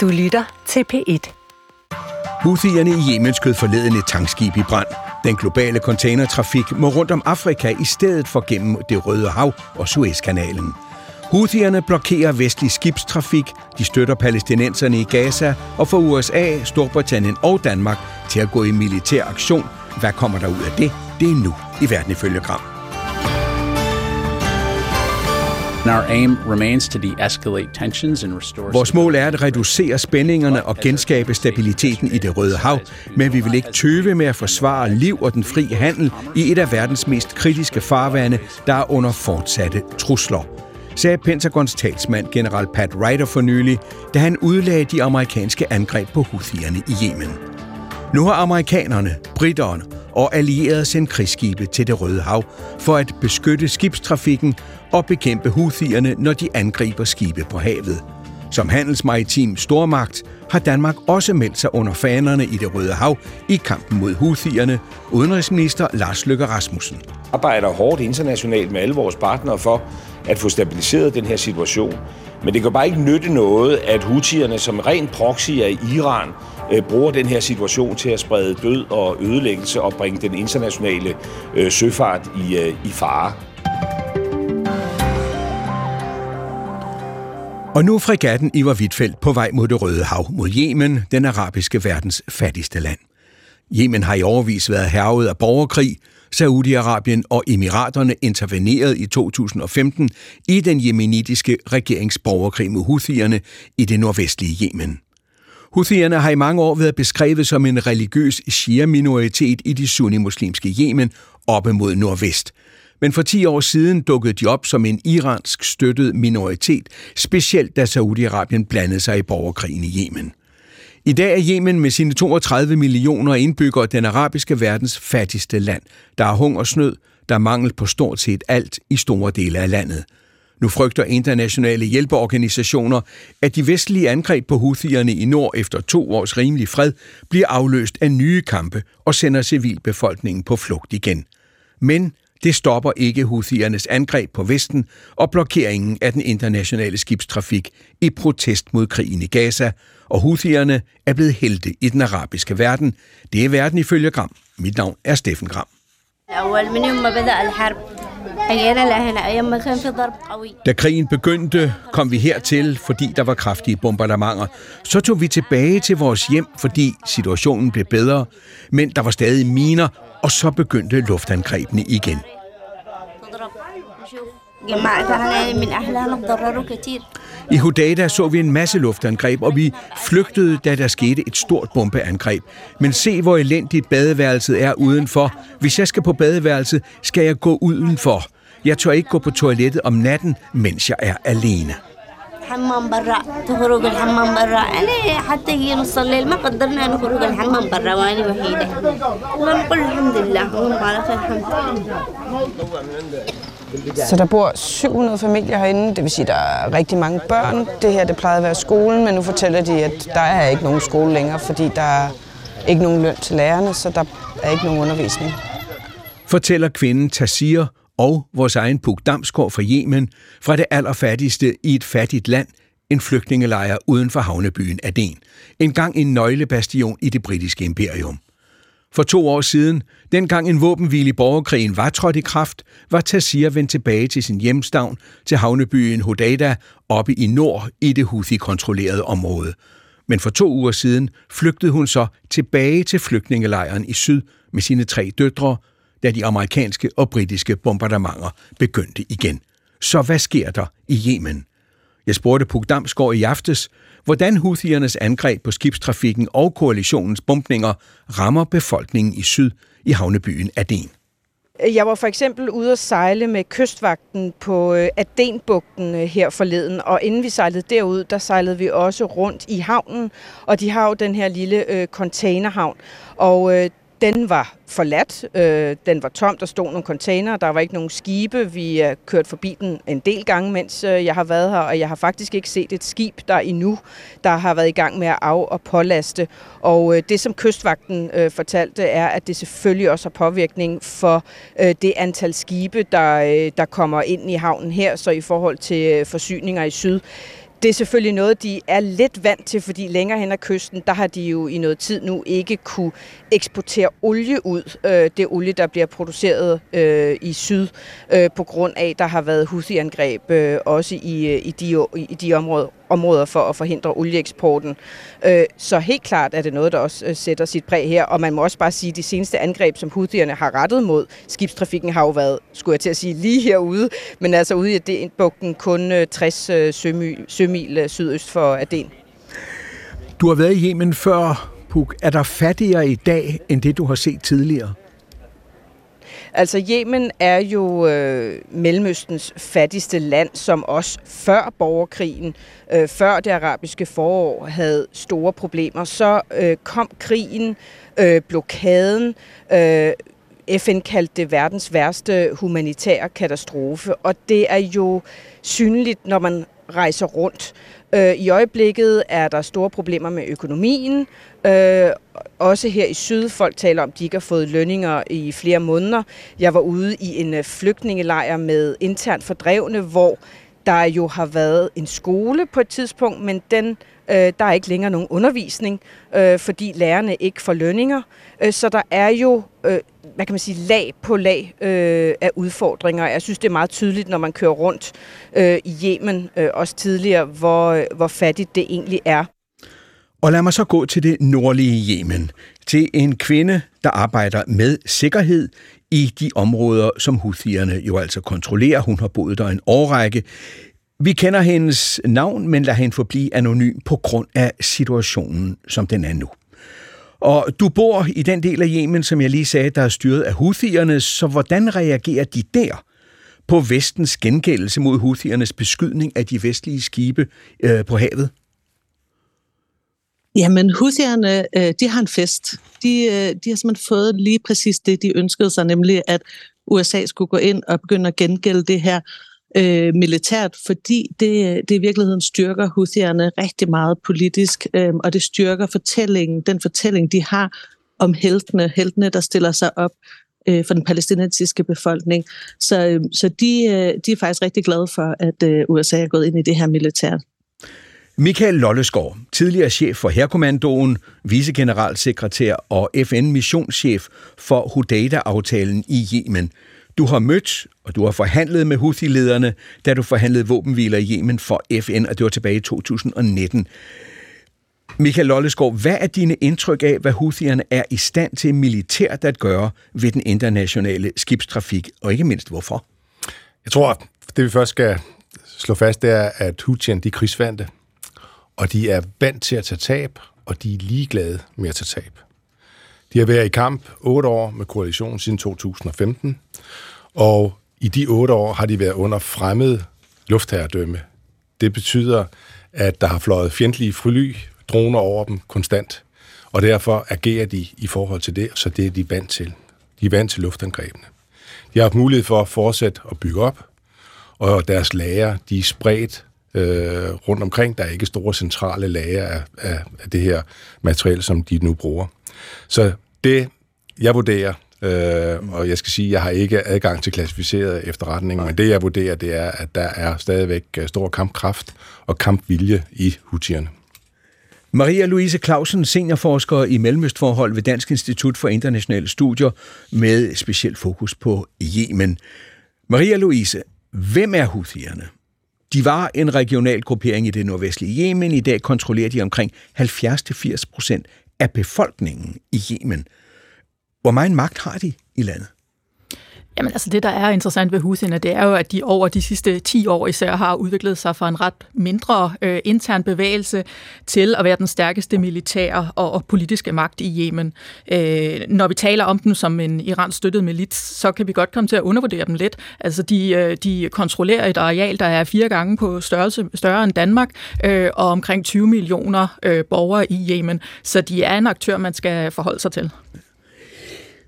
Du lytter til P1. Houthierne i Yemen skød forleden et tankskib i brand. Den globale containertrafik må rundt om Afrika i stedet for gennem det Røde Hav og Suezkanalen. Houthierne blokerer vestlig skibstrafik, de støtter palæstinenserne i Gaza og får USA, Storbritannien og Danmark til at gå i militær aktion. Hvad kommer der ud af det? Det er nu i Verden ifølge Gram. Vores mål er at reducere spændingerne og genskabe stabiliteten i det Røde Hav, men vi vil ikke tøve med at forsvare liv og den frie handel i et af verdens mest kritiske farvande, der er under fortsatte trusler sagde Pentagons talsmand general Pat Ryder for nylig, da han udlagde de amerikanske angreb på Houthierne i Yemen. Nu har amerikanerne, britterne og allierede sendt krigsskibe til det Røde Hav for at beskytte skibstrafikken og bekæmpe Houthierne, når de angriber skibe på havet. Som handelsmaritim stormagt har Danmark også meldt sig under fanerne i det Røde Hav i kampen mod Houthierne, udenrigsminister Lars Løkke Rasmussen. Arbejder hårdt internationalt med alle vores partnere for at få stabiliseret den her situation. Men det kan bare ikke nytte noget, at Houthierne som ren proxy af Iran øh, bruger den her situation til at sprede død og ødelæggelse og bringe den internationale øh, søfart i, øh, i fare. Og nu er fregatten Ivar Wittfeldt på vej mod det Røde Hav, mod Yemen, den arabiske verdens fattigste land. Yemen har i overvis været hervet af borgerkrig. Saudi-Arabien og Emiraterne intervenerede i 2015 i den jemenitiske regeringsborgerkrig med Houthierne i det nordvestlige Yemen. Houthierne har i mange år været beskrevet som en religiøs shia-minoritet i de sunni-muslimske Yemen oppe mod nordvest – men for 10 år siden dukkede de op som en iransk støttet minoritet, specielt da Saudi-Arabien blandede sig i borgerkrigen i Yemen. I dag er Yemen med sine 32 millioner indbyggere den arabiske verdens fattigste land. Der er hungersnød, der er mangel på stort set alt i store dele af landet. Nu frygter internationale hjælpeorganisationer, at de vestlige angreb på Houthierne i nord efter to års rimelig fred bliver afløst af nye kampe og sender civilbefolkningen på flugt igen. Men det stopper ikke Houthiernes angreb på Vesten og blokeringen af den internationale skibstrafik i protest mod krigen i Gaza, og Houthierne er blevet helte i den arabiske verden. Det er verden ifølge Gram. Mit navn er Steffen Gram. Da krigen begyndte, kom vi hertil, fordi der var kraftige bombardementer. Så tog vi tilbage til vores hjem, fordi situationen blev bedre, men der var stadig miner, og så begyndte luftangrebene igen. I Hudayda så vi en masse luftangreb, og vi flygtede, da der skete et stort bombeangreb. Men se, hvor elendigt badeværelset er udenfor. Hvis jeg skal på badeværelset, skal jeg gå udenfor. Jeg tør ikke gå på toilettet om natten, mens jeg er alene. الحمام برا تخرج الحمام برا يعني حتى هي نص الليل ما قدرنا نخرج الحمام برا وانا وحيده نقول الحمد لله على خير الحمد så der bor 700 familier herinde, det vil sige, der er rigtig mange børn. Det her det plejede at være skolen, men nu fortæller de, at der er ikke nogen skole længere, fordi der er ikke nogen løn til lærerne, så der er ikke nogen undervisning. Fortæller kvinden Tassir og vores egen Puk Damsgaard fra Yemen, fra det allerfattigste i et fattigt land, en flygtningelejr uden for havnebyen Aden. En gang en nøglebastion i det britiske imperium. For to år siden, dengang en våbenhvile i borgerkrigen var trådt i kraft, var Tassir vendt tilbage til sin hjemstavn til havnebyen Hodada oppe i nord i det Houthi-kontrollerede område. Men for to uger siden flygtede hun så tilbage til flygtningelejren i syd med sine tre døtre, da de amerikanske og britiske bombardementer begyndte igen. Så hvad sker der i Yemen? Jeg spurgte Puk Damsgaard i aftes, hvordan Houthiernes angreb på skibstrafikken og koalitionens bombninger rammer befolkningen i syd i havnebyen Aden. Jeg var for eksempel ude at sejle med kystvagten på øh, Adenbugten øh, her forleden, og inden vi sejlede derud, der sejlede vi også rundt i havnen, og de har jo den her lille øh, containerhavn. Og øh, den var forladt, øh, den var tom, der stod nogle container, der var ikke nogen skibe. Vi øh, er kørt forbi den en del gange, mens øh, jeg har været her, og jeg har faktisk ikke set et skib der endnu, der har været i gang med at af- og pålaste. Og øh, det, som kystvagten øh, fortalte, er, at det selvfølgelig også har påvirkning for øh, det antal skibe, der, øh, der kommer ind i havnen her, så i forhold til øh, forsyninger i syd, det er selvfølgelig noget, de er lidt vant til, fordi længere hen ad kysten, der har de jo i noget tid nu ikke kunne eksportere olie ud. Øh, det olie, der bliver produceret øh, i syd, øh, på grund af, der har været husiangreb øh, også i, øh, i, de, i de områder, områder for at forhindre olieeksporten. Øh, så helt klart er det noget, der også øh, sætter sit præg her, og man må også bare sige, at de seneste angreb, som Houthierne har rettet mod skibstrafikken, har jo været, skulle jeg til at sige, lige herude, men altså ude i Adenbugten kun øh, 60 øh, sømil, sømil sydøst for Aden. Du har været i Yemen før, Puk. Er der fattigere i dag, end det du har set tidligere? Altså Yemen er jo øh, Mellemøstens fattigste land, som også før borgerkrigen, øh, før det arabiske forår, havde store problemer. Så øh, kom krigen, øh, blokaden, øh, FN kaldte det verdens værste humanitære katastrofe, og det er jo synligt, når man rejser rundt. Øh, I øjeblikket er der store problemer med økonomien. Øh, også her i syd, folk taler om, at de ikke har fået lønninger i flere måneder. Jeg var ude i en øh, flygtningelejr med internt fordrevne, hvor der jo har været en skole på et tidspunkt, men den Øh, der er ikke længere nogen undervisning, øh, fordi lærerne ikke får lønninger. Øh, så der er jo, øh, hvad kan man sige, lag på lag øh, af udfordringer. Jeg synes, det er meget tydeligt, når man kører rundt øh, i Yemen, øh, også tidligere, hvor, øh, hvor fattigt det egentlig er. Og lad mig så gå til det nordlige Yemen, til en kvinde, der arbejder med sikkerhed i de områder, som Houthierne jo altså kontrollerer. Hun har boet der en årrække. Vi kender hendes navn, men lader hende forblive anonym på grund af situationen, som den er nu. Og du bor i den del af Yemen, som jeg lige sagde, der er styret af Houthierne, så hvordan reagerer de der på vestens gengældelse mod Houthiernes beskydning af de vestlige skibe øh, på havet? Jamen, Houthierne, øh, de har en fest. De, øh, de har simpelthen fået lige præcis det, de ønskede sig, nemlig at USA skulle gå ind og begynde at gengælde det her øh, militært, fordi det, det i virkeligheden styrker Houthierne rigtig meget politisk, øh, og det styrker fortællingen, den fortælling, de har om heltene, heltene, der stiller sig op øh, for den palæstinensiske befolkning. Så, øh, så de, øh, de er faktisk rigtig glade for, at øh, USA er gået ind i det her militært. Michael Lolleskov, tidligere chef for Herkommandoen, vicegeneralsekretær og FN-missionschef for Hudayda-aftalen i Yemen. Du har mødt og du har forhandlet med Houthi-lederne, da du forhandlede våbenhviler i Yemen for FN, og det var tilbage i 2019. Michael Lollesgaard, hvad er dine indtryk af, hvad Houthierne er i stand til militært at gøre ved den internationale skibstrafik, og ikke mindst hvorfor? Jeg tror, det vi først skal slå fast, det er, at Houthierne de er krigsvante, og de er vant til at tage tab, og de er ligeglade med at tage tab. De har været i kamp otte år med koalitionen siden 2015, og i de otte år har de været under fremmed luftherredømme. Det betyder, at der har fløjet fjendtlige fly, droner over dem konstant, og derfor agerer de i forhold til det, så det er de vant til. De er vant til luftangrebene. De har haft mulighed for at fortsætte at bygge op, og deres lager, de er spredt øh, rundt omkring. Der er ikke store centrale lager af, af, af det her materiale, som de nu bruger. Så det, jeg vurderer, Øh, og jeg skal sige, at jeg har ikke adgang til klassificeret efterretning, men det jeg vurderer, det er, at der er stadigvæk øh, stor kampkraft og kampvilje i hutierne. Maria Louise Clausen, seniorforsker i Mellemøstforhold ved Dansk Institut for Internationale Studier med speciel fokus på Yemen. Maria Louise, hvem er Houthierne? De var en regional gruppering i det nordvestlige Yemen. I dag kontrollerer de omkring 70-80 procent af befolkningen i Yemen. Hvor meget magt har de i landet? Jamen altså det, der er interessant ved Houthine, det er jo, at de over de sidste 10 år især har udviklet sig fra en ret mindre øh, intern bevægelse til at være den stærkeste militære og, og politiske magt i Yemen. Øh, når vi taler om dem som en Iran støttet milits, så kan vi godt komme til at undervurdere dem lidt. Altså de, øh, de kontrollerer et areal, der er fire gange på størrelse, større end Danmark, øh, og omkring 20 millioner øh, borgere i Yemen. Så de er en aktør, man skal forholde sig til.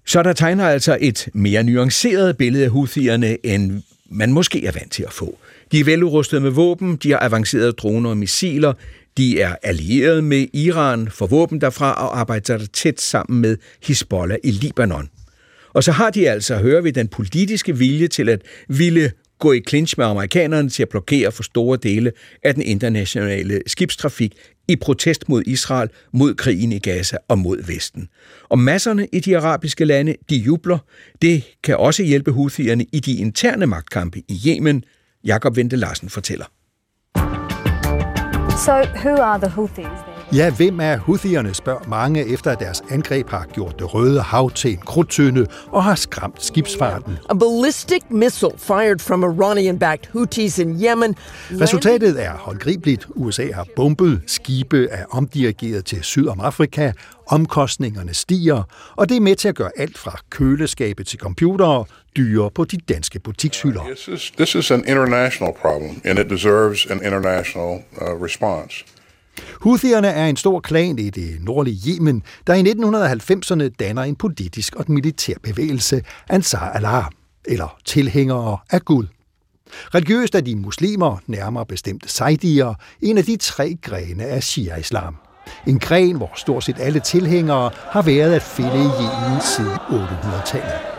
Så der tegner altså et mere nuanceret billede af Houthierne, end man måske er vant til at få. De er veludrustede med våben, de har avancerede droner og missiler, de er allieret med Iran for våben derfra og arbejder tæt sammen med Hezbollah i Libanon. Og så har de altså, hører vi, den politiske vilje til at ville gå i clinch med amerikanerne til at blokere for store dele af den internationale skibstrafik i protest mod Israel, mod krigen i Gaza og mod Vesten. Og masserne i de arabiske lande, de jubler. Det kan også hjælpe Houthierne i de interne magtkampe i Yemen. Jakob Vente Larsen fortæller. So who are the Houthis? Ja, hvem er Houthierne, spørger mange, efter at deres angreb har gjort det røde hav til en krudtønde og har skræmt skibsfarten. A ballistic missile fired from Iranian-backed Houthis in Yemen. Resultatet er håndgribeligt. USA har bombet, skibe er omdirigeret til syd om Afrika, omkostningerne stiger, og det er med til at gøre alt fra køleskabe til computere dyre på de danske butikshylder. This is, this is an international problem, and it deserves an international uh, response. Houthierne er en stor klan i det nordlige Yemen, der i 1990'erne danner en politisk og militær bevægelse, Ansar Allah, eller tilhængere af Gud. Religiøst er de muslimer, nærmere bestemt Zaidier, en af de tre grene af Shia-islam. En gren, hvor stort set alle tilhængere har været at finde i Yemen siden 800-tallet.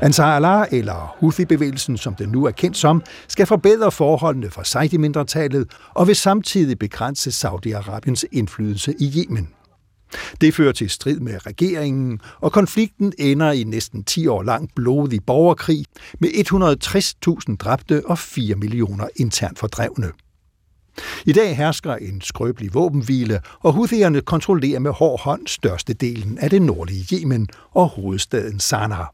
Ansar Allah, eller Houthi-bevægelsen, som den nu er kendt som, skal forbedre forholdene for Saudi-mindretallet og vil samtidig begrænse Saudi-Arabiens indflydelse i Yemen. Det fører til strid med regeringen, og konflikten ender i næsten 10 år lang blodig borgerkrig med 160.000 dræbte og 4 millioner internt fordrevne. I dag hersker en skrøbelig våbenhvile, og Houthierne kontrollerer med hård hånd størstedelen af det nordlige Yemen og hovedstaden Sanaa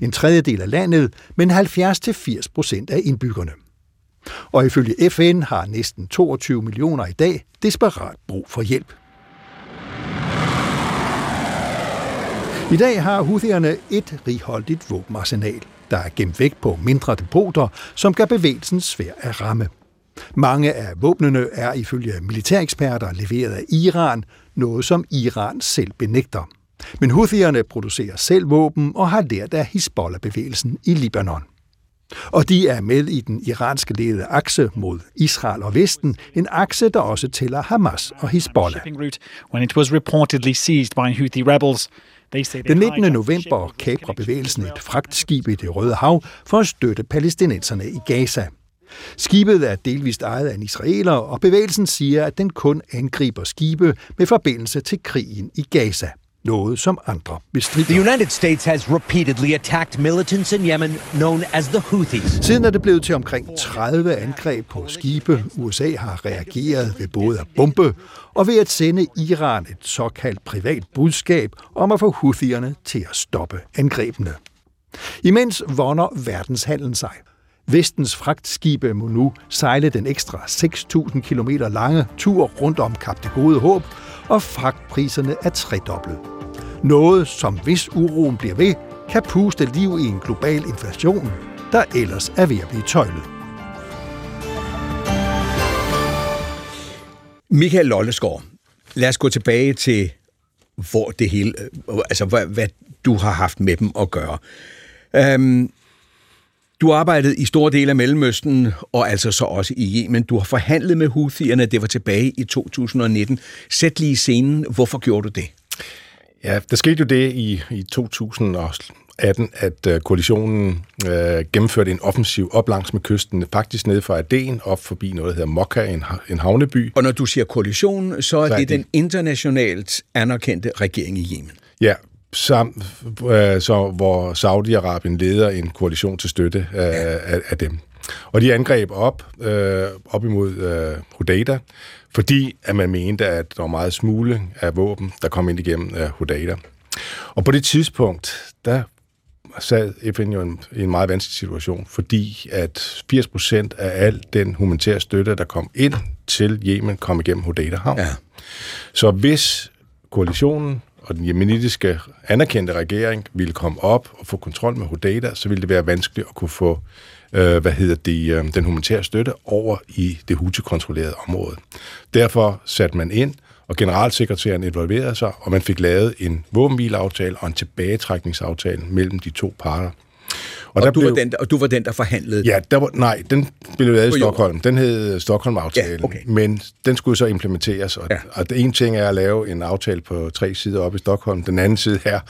en tredjedel af landet, men 70-80 procent af indbyggerne. Og ifølge FN har næsten 22 millioner i dag desperat brug for hjælp. I dag har Houthierne et righoldigt våbenarsenal, der er gemt væk på mindre depoter, som gør bevægelsen svær at ramme. Mange af våbnene er ifølge militæreksperter leveret af Iran, noget som Iran selv benægter. Men Houthierne producerer selv våben og har lært af Hezbollah-bevægelsen i Libanon. Og de er med i den iranske ledede akse mod Israel og Vesten, en akse, der også tæller Hamas og Hezbollah. Den 19. november kaprer bevægelsen et fragtskib i det Røde Hav for at støtte palæstinenserne i Gaza. Skibet er delvist ejet af en israeler, og bevægelsen siger, at den kun angriber skibe med forbindelse til krigen i Gaza noget som andre bestrider. The United States has repeatedly attacked militants in Yemen known as the Houthis. Siden er det blevet til omkring 30 angreb på skibe. USA har reageret ved både at bombe og ved at sende Iran et såkaldt privat budskab om at få Houthierne til at stoppe angrebene. Imens vonder verdenshandlen sig. Vestens fragtskibe må nu sejle den ekstra 6.000 km lange tur rundt om Kap det Gode Håb, og fragtpriserne er tredoblet. Noget, som hvis uroen bliver ved, kan puste liv i en global inflation, der ellers er ved at blive tøjlet. Michael Lollesgaard, lad os gå tilbage til, hvor det hele, øh, altså hvad, hvad du har haft med dem at gøre. Øhm, du arbejdede i store dele af Mellemøsten, og altså så også i Yemen. Du har forhandlet med Houthierne, det var tilbage i 2019. Sæt lige scenen. Hvorfor gjorde du det? Ja, der skete jo det i, i 2018, at uh, koalitionen uh, gennemførte en offensiv op langs med kysten, faktisk ned fra Aden, op forbi noget, der hedder Mokka, en, en havneby. Og når du siger koalition, så er så det, er det den internationalt anerkendte regering i Yemen. Ja, sam, øh, så, hvor Saudi-Arabien leder en koalition til støtte øh, af, af dem. Og de angreb op, øh, op imod øh, Hudayda, fordi at man mente, at der var meget smule af våben, der kom ind igennem øh, Hudayda. Og på det tidspunkt, der sad FN jo en, i en meget vanskelig situation, fordi at 80 procent af al den humanitære støtte, der kom ind til Yemen, kom igennem Hudayda havn. Ja. Så hvis koalitionen og den jemenitiske anerkendte regering ville komme op og få kontrol med Hodeidah, så ville det være vanskeligt at kunne få øh, hvad hedder det, øh, den humanitære støtte over i det Houthi-kontrollerede område. Derfor satte man ind, og generalsekretæren involverede sig, og man fik lavet en våbenhvileaftale og en tilbagetrækningsaftale mellem de to parter. Og, og, der du blev, var den, og du var den, der forhandlede? Ja, der var, nej, den blev lavet i Stockholm. Den hed Stockholm-aftalen. Ja, okay. Men den skulle så implementeres. Og, ja. og det ene ting er at lave en aftale på tre sider op i Stockholm. Den anden side er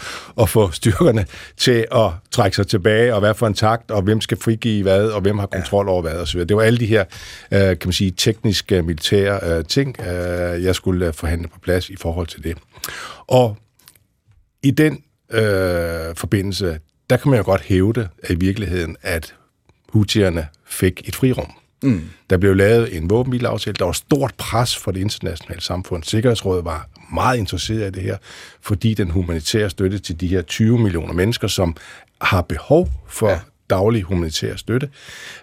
at få styrkerne til at trække sig tilbage, og hvad for en takt, og hvem skal frigive hvad, og hvem har kontrol ja. over hvad, osv. Det var alle de her, øh, kan man sige, tekniske, militære øh, ting, øh, jeg skulle forhandle på plads i forhold til det. Og i den øh, forbindelse, der kan man jo godt hæve det i virkeligheden, at hutierne fik et frirum. Mm. Der blev lavet en våbenhvileaftale. Der var stort pres for det internationale samfund. Sikkerhedsrådet var meget interesseret i det her, fordi den humanitære støtte til de her 20 millioner mennesker, som har behov for ja. daglig humanitær støtte,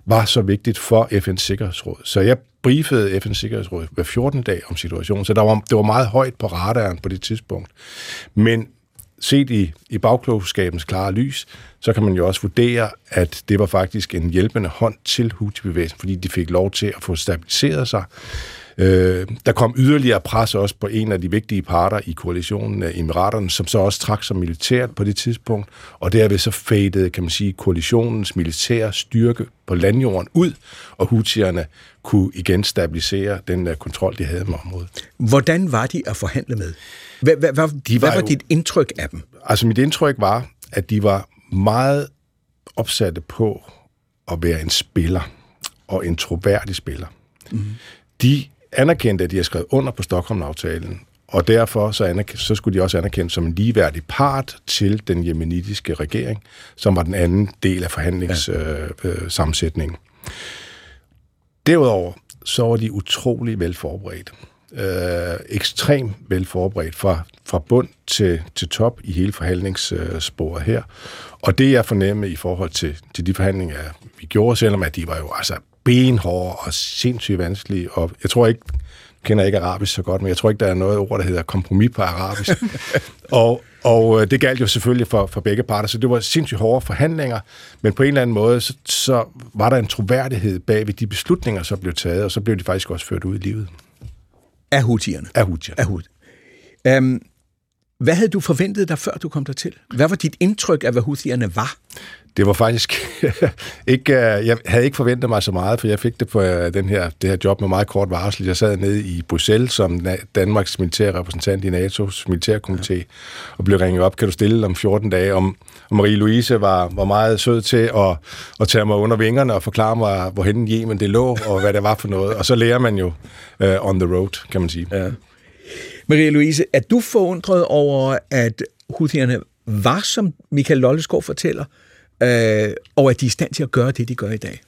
var så vigtigt for FN's Sikkerhedsråd. Så jeg briefede FN's Sikkerhedsråd hver 14. dag om situationen, så der var, det var meget højt på radaren på det tidspunkt. Men set i, i bagklogskabens klare lys, så kan man jo også vurdere, at det var faktisk en hjælpende hånd til Houthi-bevægelsen, fordi de fik lov til at få stabiliseret sig. Øh, der kom yderligere pres også på en af de vigtige parter i koalitionen af Emiraterne, som så også trak sig militært på det tidspunkt, og derved så fadede, kan man sige, koalitionens militære styrke på landjorden ud, og Houthierne kunne igen stabilisere den uh, kontrol, de havde med området. Hvordan var de at forhandle med? Hvad, hvad, hvad, de var, hvad var jo, dit indtryk af dem? Altså mit indtryk var, at de var meget opsatte på at være en spiller, og en troværdig spiller. Mm. De anerkendte, at de har skrevet under på Stockholm-aftalen, og derfor så, så skulle de også anerkendes som en ligeværdig part til den jemenitiske regering, som var den anden del af forhandlingssammensætningen. Ja. Øh, øh, Derudover så var de utrolig velforberedt. Øh, ekstremt velforberedt fra, fra bund til, til top i hele forhandlingssporet her. Og det jeg fornemmede i forhold til, til de forhandlinger, vi gjorde, selvom at de var jo altså benhårde og sindssygt vanskelige, og jeg tror ikke, kender ikke arabisk så godt, men jeg tror ikke, der er noget ord, der hedder kompromis på arabisk. og, og øh, det galt jo selvfølgelig for, for begge parter, så det var sindssygt hårde forhandlinger, men på en eller anden måde, så, så var der en troværdighed bag ved de beslutninger, som blev taget, og så blev de faktisk også ført ud i livet. Af hutierne? Af hutierne. Af hut. Um, hvad havde du forventet dig, før du kom dertil? Hvad var dit indtryk af, hvad hutierne var? Det var faktisk ikke... Øh, jeg havde ikke forventet mig så meget, for jeg fik det på øh, den her, det her job med meget kort varsel. Jeg sad nede i Bruxelles som Danmarks militære repræsentant i NATO's militærkomité, ja. og blev ringet op, kan du stille om 14 dage, om, om Marie-Louise var, var meget sød til at, at tage mig under vingerne og forklare mig, hvorhen Yemen det lå, og hvad det var for noget. Og så lærer man jo uh, on the road, kan man sige. Ja. Marie-Louise, er du forundret over, at Houthierne var, som Michael Lolleskov fortæller, øh, og at de er i stand til at gøre det, de gør i dag?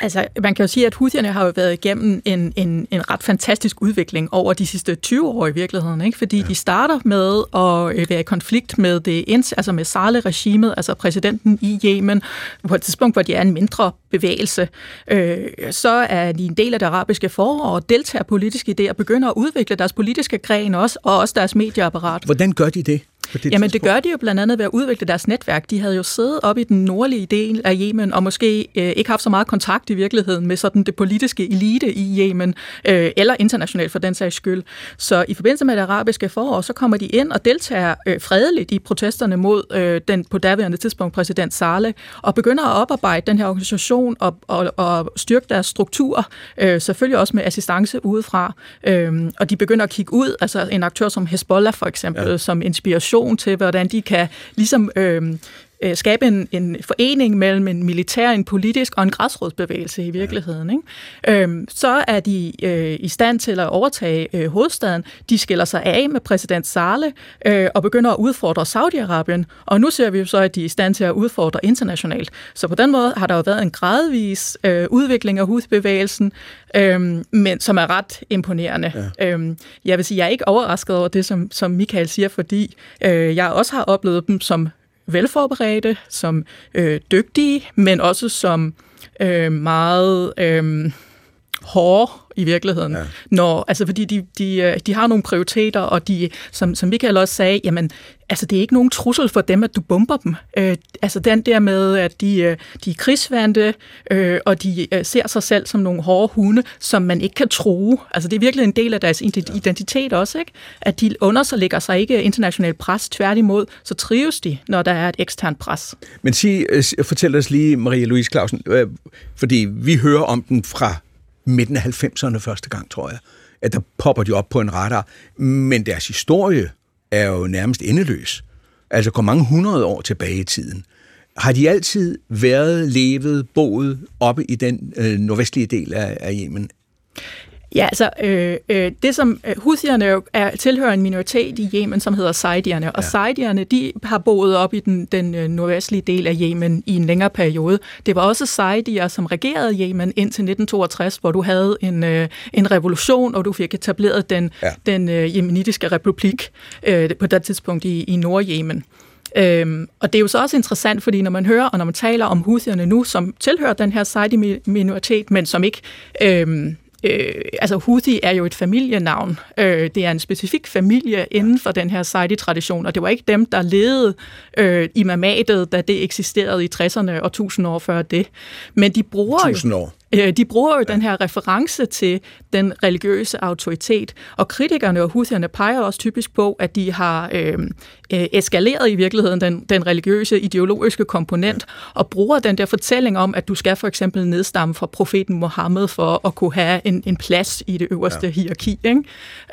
Altså, man kan jo sige, at Houthierne har jo været igennem en, en, en ret fantastisk udvikling over de sidste 20 år i virkeligheden, ikke? fordi ja. de starter med at øh, være i konflikt med det altså med Saleh-regimet, altså præsidenten i Yemen, på et tidspunkt, hvor de er en mindre bevægelse. Øh, så er de en del af det arabiske forår og deltager politisk i det og begynder at udvikle deres politiske gren også, og også deres medieapparat. Hvordan gør de det? Det Jamen det gør de jo blandt andet ved at udvikle deres netværk. De havde jo siddet op i den nordlige del af Yemen, og måske øh, ikke haft så meget kontakt i virkeligheden med sådan det politiske elite i Yemen, øh, eller internationalt for den sags skyld. Så i forbindelse med det arabiske forår, så kommer de ind og deltager øh, fredeligt i protesterne mod øh, den på daværende tidspunkt præsident Saleh, og begynder at oparbejde den her organisation og, og, og styrke deres struktur, øh, selvfølgelig også med assistance udefra. Øh, og de begynder at kigge ud, altså en aktør som Hezbollah for eksempel, ja. som inspiration inspiration til, hvordan de kan ligesom øh, øh, skabe en, en forening mellem en militær, en politisk og en græsrodsbevægelse i virkeligheden. Ikke? Øhm, så er de øh, i stand til at overtage øh, hovedstaden. De skiller sig af med præsident Saleh øh, og begynder at udfordre Saudi-Arabien. Og nu ser vi jo så, at de er i stand til at udfordre internationalt. Så på den måde har der jo været en gradvis øh, udvikling af hudbevægelsen, øh, men som er ret imponerende. Ja. Øhm, jeg vil sige, jeg er ikke overrasket over det, som, som Michael siger, fordi øh, jeg også har oplevet dem som velforberedte, som øh, dygtige, men også som øh, meget øh, hårde i virkeligheden. Ja. Når, altså fordi de, de, øh, de har nogle prioriteter, og de, som, som Michael også sagde, jamen, altså det er ikke nogen trussel for dem, at du bomber dem. Øh, altså den der med, at de, øh, de er krigsvante, øh, og de øh, ser sig selv som nogle hårde hunde, som man ikke kan true. Altså det er virkelig en del af deres identitet også, ikke? At de underlægger sig ikke international pres, tværtimod, så trives de, når der er et eksternt pres. Men sig, fortæl os lige, Maria-Louise Clausen, øh, fordi vi hører om den fra midten af 90'erne første gang, tror jeg, at der popper de op på en radar. Men deres historie er jo nærmest endeløs. Altså går mange hundrede år tilbage i tiden. Har de altid været, levet, boet oppe i den øh, nordvestlige del af, af Yemen? Ja, altså øh, øh, det som øh, Houthierne jo er, tilhører en minoritet i Yemen, som hedder Saidierne, ja. og Saidierne, de har boet op i den, den øh, nordvestlige del af Yemen i en længere periode. Det var også Saidier, som regerede Yemen indtil 1962, hvor du havde en, øh, en revolution, og du fik etableret den, ja. den øh, jemenitiske republik øh, på det tidspunkt i, i Nord-Yemen. Øhm, og det er jo så også interessant, fordi når man hører, og når man taler om Houthierne nu, som tilhører den her Saidi-minoritet, men som ikke øhm, Øh, altså Houthi er jo et familienavn. Øh, det er en specifik familie inden for den her Saudi-tradition, og det var ikke dem, der ledede øh, imamatet, da det eksisterede i 60'erne og 1000 år før det. Men de bruger 1000 år. Jo, de bruger jo ja. den her reference til den religiøse autoritet, og kritikerne og huthierne peger også typisk på, at de har øh, øh, eskaleret i virkeligheden den, den religiøse ideologiske komponent, ja. og bruger den der fortælling om, at du skal for eksempel nedstamme fra profeten Mohammed for at kunne have en, en plads i det øverste ja. hierarki. Ikke?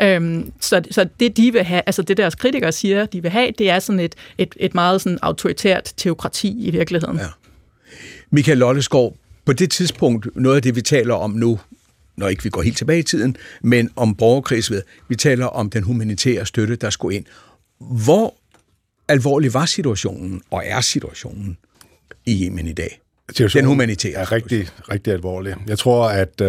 Øhm, så, så det de vil have, altså det deres kritikere siger, de vil have, det er sådan et, et, et meget sådan autoritært teokrati i virkeligheden. Ja. Michael Lolleskov, på det tidspunkt, noget af det, vi taler om nu, når ikke vi går helt tilbage i tiden, men om borgerkrigsved, vi taler om den humanitære støtte, der skulle ind. Hvor alvorlig var situationen, og er situationen i Yemen i dag? Den humanitære. er rigtig, rigtig alvorlig. Jeg tror, at, øh,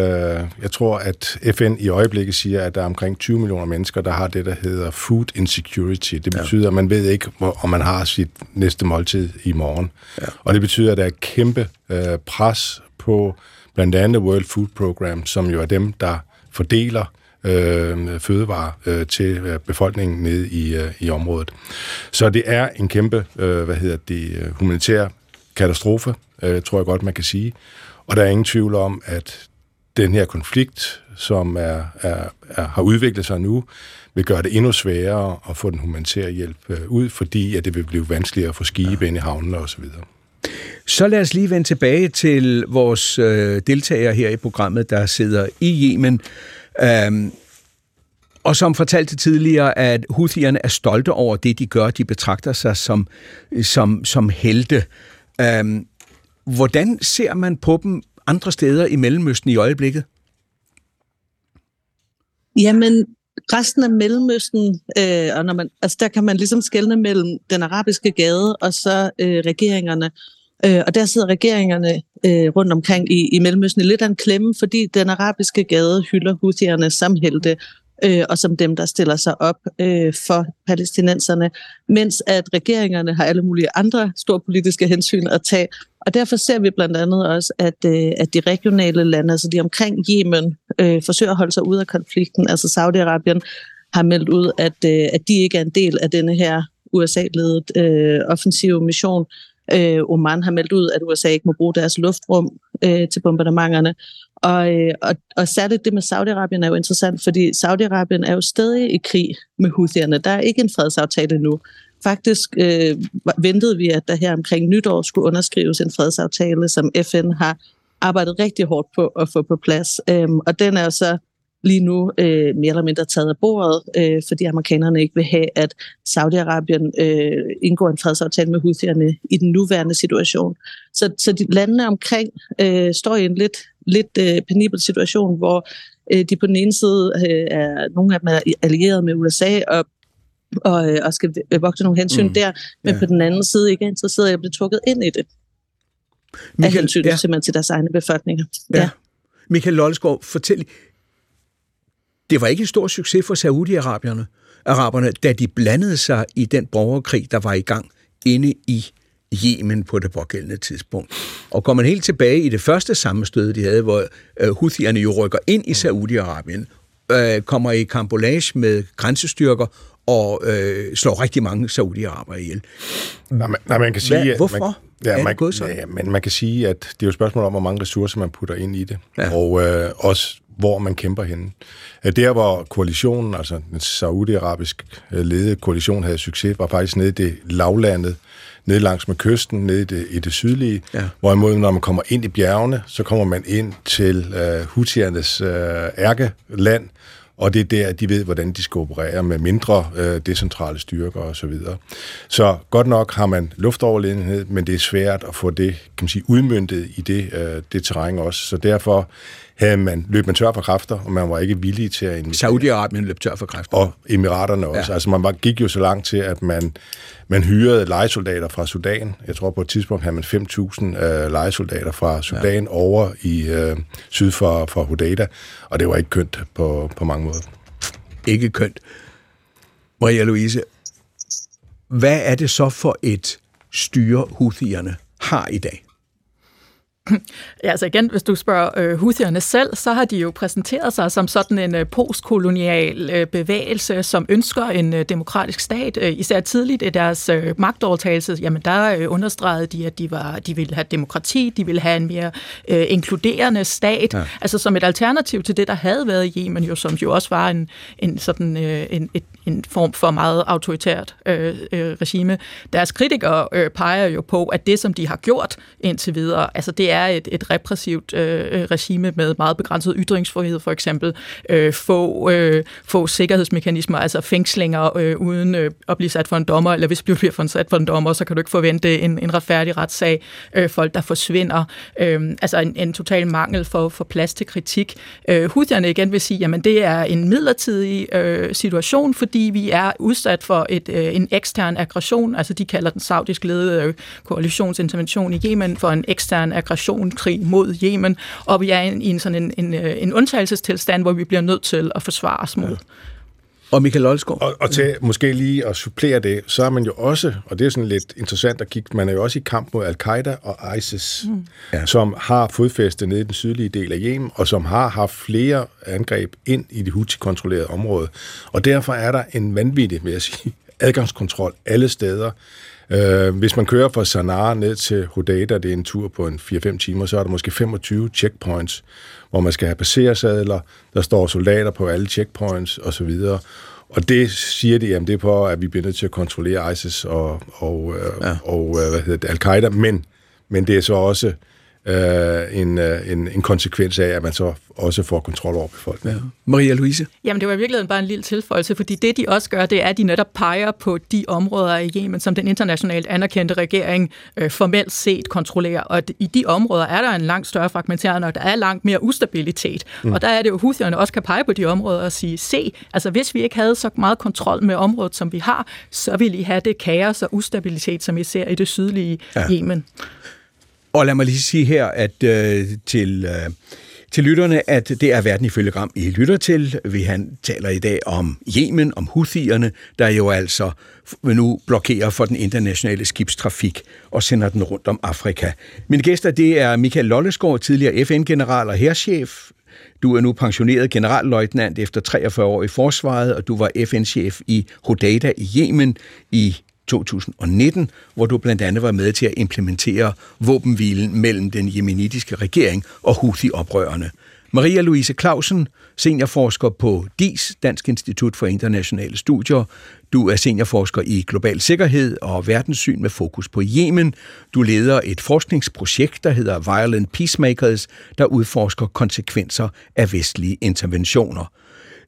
jeg tror, at FN i øjeblikket siger, at der er omkring 20 millioner mennesker, der har det, der hedder food insecurity. Det betyder, ja. at man ved ikke, hvor, om man har sit næste måltid i morgen. Ja. Og det betyder, at der er kæmpe øh, pres på blandt andet World Food Program, som jo er dem, der fordeler øh, fødevarer øh, til øh, befolkningen nede i, øh, i området. Så det er en kæmpe, øh, hvad hedder det, øh, humanitær katastrofe, øh, tror jeg godt, man kan sige. Og der er ingen tvivl om, at den her konflikt, som er, er, er, har udviklet sig nu, vil gøre det endnu sværere at få den humanitære hjælp øh, ud, fordi at det vil blive vanskeligere at få skibe ja. ind i havnene osv. Så lad os lige vende tilbage til vores øh, deltagere her i programmet, der sidder i Yemen. Øhm, og som fortalte tidligere, at Houthierne er stolte over det, de gør. De betragter sig som, som, som helte. Øhm, hvordan ser man på dem andre steder i Mellemøsten i øjeblikket? Jamen, resten af Mellemøsten, øh, og når man, altså der kan man ligesom skelne mellem den arabiske gade og så øh, regeringerne. Øh, og der sidder regeringerne øh, rundt omkring i, i Mellemøsten i lidt af en klemme, fordi den arabiske gade hylder Houthierne som helte, øh, og som dem, der stiller sig op øh, for palæstinenserne, mens at regeringerne har alle mulige andre store politiske hensyn at tage. Og derfor ser vi blandt andet også, at, øh, at de regionale lande, altså de omkring Yemen, øh, forsøger at holde sig ud af konflikten. Altså Saudi-Arabien har meldt ud, at, øh, at de ikke er en del af denne her USA-ledet øh, offensive mission. Øh, Oman har meldt ud, at USA ikke må bruge deres luftrum øh, til bombardementerne. Og, øh, og, og særligt det med Saudi-Arabien er jo interessant, fordi Saudi-Arabien er jo stadig i krig med Houthierne. Der er ikke en fredsaftale nu. Faktisk øh, ventede vi, at der her omkring nytår skulle underskrives en fredsaftale, som FN har arbejdet rigtig hårdt på at få på plads. Øhm, og den er jo så lige nu øh, mere eller mindre taget af bordet, øh, fordi amerikanerne ikke vil have, at Saudi-Arabien øh, indgår en fredsaftale med Houthierne i den nuværende situation. Så, så de landene omkring øh, står i en lidt, lidt øh, penibel situation, hvor øh, de på den ene side øh, er nogle af dem er allieret med USA, og og, øh, og skal vogte nogle hensyn mm. der, men ja. på den anden side ikke er interesseret i at blive trukket ind i det. Michael, af hensyn ja. simpelthen til deres egne befolkninger. Ja. ja. Michael Lolleskov, fortæl, det var ikke en stor succes for Saudi-Arabierne, araberne, da de blandede sig i den borgerkrig, der var i gang inde i Yemen på det pågældende tidspunkt. Og går man helt tilbage i det første sammenstød, de havde, hvor øh, Houthierne jo rykker ind i Saudi-Arabien, øh, kommer i kambolage med grænsestyrker og øh, slår rigtig mange Saudi-Araber ihjel. Nej, man, nej, man kan sige... Hvad, hvorfor? Man, Ja, ja, er man, det gået sådan? ja, men man kan sige, at det er jo et spørgsmål om, hvor mange ressourcer man putter ind i det, ja. og øh, også hvor man kæmper henne. Der, hvor koalitionen, altså den saudiarabisk ledede koalition, havde succes, var faktisk nede i det lavlandet, nede langs med kysten, nede i det, i det sydlige. Ja. Hvorimod, når man kommer ind i bjergene, så kommer man ind til øh, Houthiernes øh, ærkeland, og det er der, de ved, hvordan de skal operere med mindre øh, decentrale styrker osv. Så, videre. så godt nok har man luftoverledenhed, men det er svært at få det kan man sige, udmyndtet i det, øh, det terræn også. Så derfor havde man, løb man tør for kræfter, og man var ikke villig til at investere. Saudi-Arabien løb tør for kræfter. Og Emiraterne også. Ja. Altså man var, gik jo så langt til, at man, man hyrede legesoldater fra Sudan. Jeg tror på et tidspunkt havde man 5.000 øh, legesoldater fra Sudan ja. over i øh, syd for, for Hodeida, og det var ikke kønt på, på mange måder. Ikke kønt. Maria Louise, hvad er det så for et styre, Houthierne har i dag? Ja, altså igen, hvis du spørger øh, Houthierne selv, så har de jo præsenteret sig som sådan en øh, postkolonial øh, bevægelse, som ønsker en øh, demokratisk stat. Øh, især tidligt i deres øh, magtovertagelse, jamen der øh, understregede de, at de, var, de ville have demokrati, de ville have en mere øh, inkluderende stat, ja. altså som et alternativ til det, der havde været i Yemen, jo, som jo også var en, en, sådan, øh, en, et, en form for meget autoritært øh, øh, regime. Deres kritikere øh, peger jo på, at det, som de har gjort indtil videre, altså det er et, et repressivt øh, øh, regime med meget begrænset ytringsfrihed, for eksempel. Øh, få, øh, få sikkerhedsmekanismer, altså fængslinger øh, uden øh, at blive sat for en dommer, eller hvis du bliver for sat for en dommer, så kan du ikke forvente en, en retfærdig retssag. Øh, folk, der forsvinder. Øh, altså en, en total mangel for, for plads til kritik. Øh, Houthierne igen vil sige, jamen det er en midlertidig øh, situation, fordi vi er udsat for et, øh, en ekstern aggression, altså de kalder den saudisk ledede øh, koalitionsintervention i Yemen for en ekstern aggressionskrig mod Yemen, og vi er i en, sådan en, en, øh, en undtagelsestilstand, hvor vi bliver nødt til at forsvare os mod. Ja. Og Michael Olsgaard. Og, og til måske lige at supplere det, så er man jo også, og det er sådan lidt interessant at kigge, man er jo også i kamp mod Al-Qaida og ISIS, mm. ja. som har fodfæste nede i den sydlige del af Yemen, og som har haft flere angreb ind i det Houthi-kontrollerede område. Og derfor er der en vanvittig, vil jeg sige, adgangskontrol alle steder. Uh, hvis man kører fra Sanaa ned til Hodeida, det er en tur på en 4-5 timer, så er der måske 25 checkpoints, hvor man skal have passersadler, der står soldater på alle checkpoints osv., og det siger de, jamen det er på, at vi bliver nødt til at kontrollere ISIS og, og, ja. og hvad hedder det, Al-Qaida, men, men det er så også øh, en, en, en konsekvens af, at man så også får kontrol over befolkningen. Ja. Maria Louise? Jamen, det var i virkeligheden bare en lille tilføjelse, fordi det, de også gør, det er, at de netop peger på de områder i Yemen, som den internationalt anerkendte regering øh, formelt set kontrollerer. Og i de områder er der en langt større fragmentering, og der er langt mere ustabilitet. Mm. Og der er det jo, Houthierne også kan pege på de områder og sige, se, altså hvis vi ikke havde så meget kontrol med området, som vi har, så ville I have det kaos og ustabilitet, som I ser i det sydlige ja. Yemen. Og lad mig lige sige her, at øh, til, øh, til lytterne, at det er verden ifølge Gram, I lytter til. Vi han taler i dag om Yemen, om Houthierne, der jo altså nu blokerer for den internationale skibstrafik og sender den rundt om Afrika. Mine gæster, det er Michael Lollesgaard, tidligere FN-general og herrchef. Du er nu pensioneret generalløjtnant efter 43 år i forsvaret, og du var FN-chef i Hodeida i Yemen i 2019, hvor du blandt andet var med til at implementere våbenhvilen mellem den jemenitiske regering og Houthi-oprørerne. Maria Louise Clausen, seniorforsker på DIS, Dansk Institut for Internationale Studier. Du er seniorforsker i global sikkerhed og verdenssyn med fokus på Yemen. Du leder et forskningsprojekt, der hedder Violent Peacemakers, der udforsker konsekvenser af vestlige interventioner.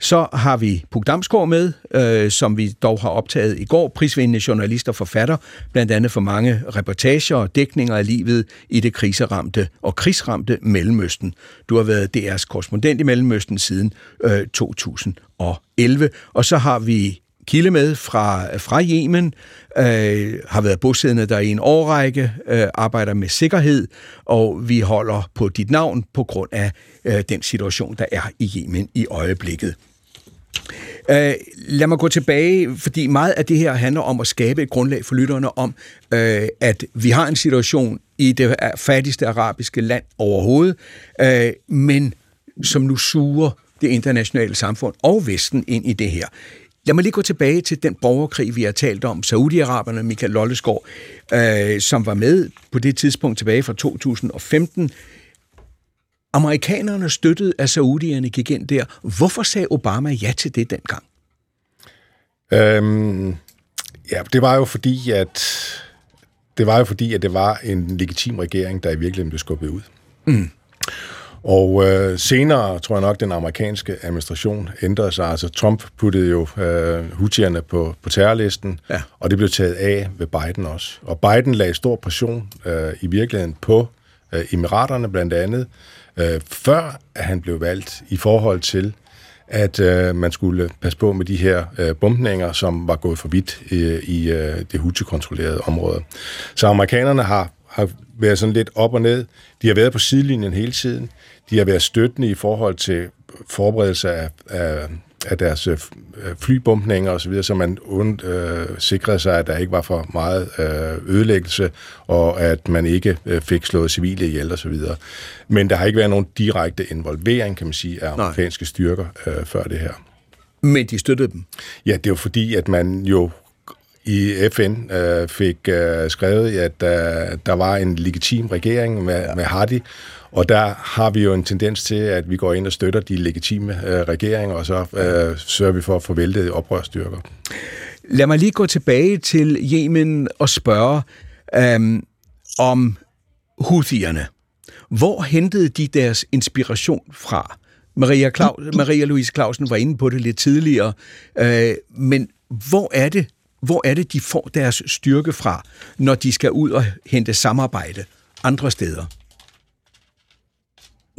Så har vi Puk Damsgaard med, øh, som vi dog har optaget i går, prisvindende journalist og forfatter, blandt andet for mange reportager og dækninger af livet i det kriseramte og krigsramte Mellemøsten. Du har været DR's korrespondent i Mellemøsten siden øh, 2011. Og så har vi Kilde med fra, fra Yemen, øh, har været bosiddende der i en årrække, øh, arbejder med sikkerhed, og vi holder på dit navn på grund af øh, den situation, der er i Yemen i øjeblikket. Uh, lad mig gå tilbage, fordi meget af det her handler om at skabe et grundlag for lytterne om, uh, at vi har en situation i det fattigste arabiske land overhovedet, uh, men som nu suger det internationale samfund og Vesten ind i det her. Lad mig lige gå tilbage til den borgerkrig, vi har talt om. Saudi-Araberne, Michael Lollesgaard, øh, som var med på det tidspunkt tilbage fra 2015. Amerikanerne støttede, at saudierne gik ind der. Hvorfor sagde Obama ja til det dengang? Øhm, ja, det var jo fordi, at det var jo fordi, at det var en legitim regering, der i virkeligheden blev skubbet ud. Mm. Og øh, senere tror jeg nok, den amerikanske administration ændrede sig. Altså Trump puttede jo øh, hutierne på, på terrorlisten, ja. og det blev taget af ved Biden også. Og Biden lagde stor pression øh, i virkeligheden på øh, Emiraterne blandt andet, øh, før at han blev valgt i forhold til, at øh, man skulle passe på med de her øh, bombninger, som var gået for vidt øh, i øh, det Houthi-kontrollerede område. Så amerikanerne har, har været sådan lidt op og ned. De har været på sidelinjen hele tiden. De har været støttende i forhold til forberedelse af, af, af deres øh, flybumpninger osv., så man und, øh, sikrede sig, at der ikke var for meget øh, ødelæggelse, og at man ikke øh, fik slået civile ihjel osv. Men der har ikke været nogen direkte involvering, kan man sige, af amerikanske Nej. styrker øh, før det her. Men de støttede dem? Ja, det jo fordi, at man jo i FN øh, fik øh, skrevet, at øh, der var en legitim regering med, ja. med Hadi, og der har vi jo en tendens til, at vi går ind og støtter de legitime øh, regeringer, og så øh, sørger vi for at få væltet oprørsstyrker. Lad mig lige gå tilbage til Yemen og spørge øhm, om Houthierne. Hvor hentede de deres inspiration fra? Maria, Claus, Maria Louise Clausen var inde på det lidt tidligere, øh, men hvor er det, hvor er det, de får deres styrke fra, når de skal ud og hente samarbejde andre steder?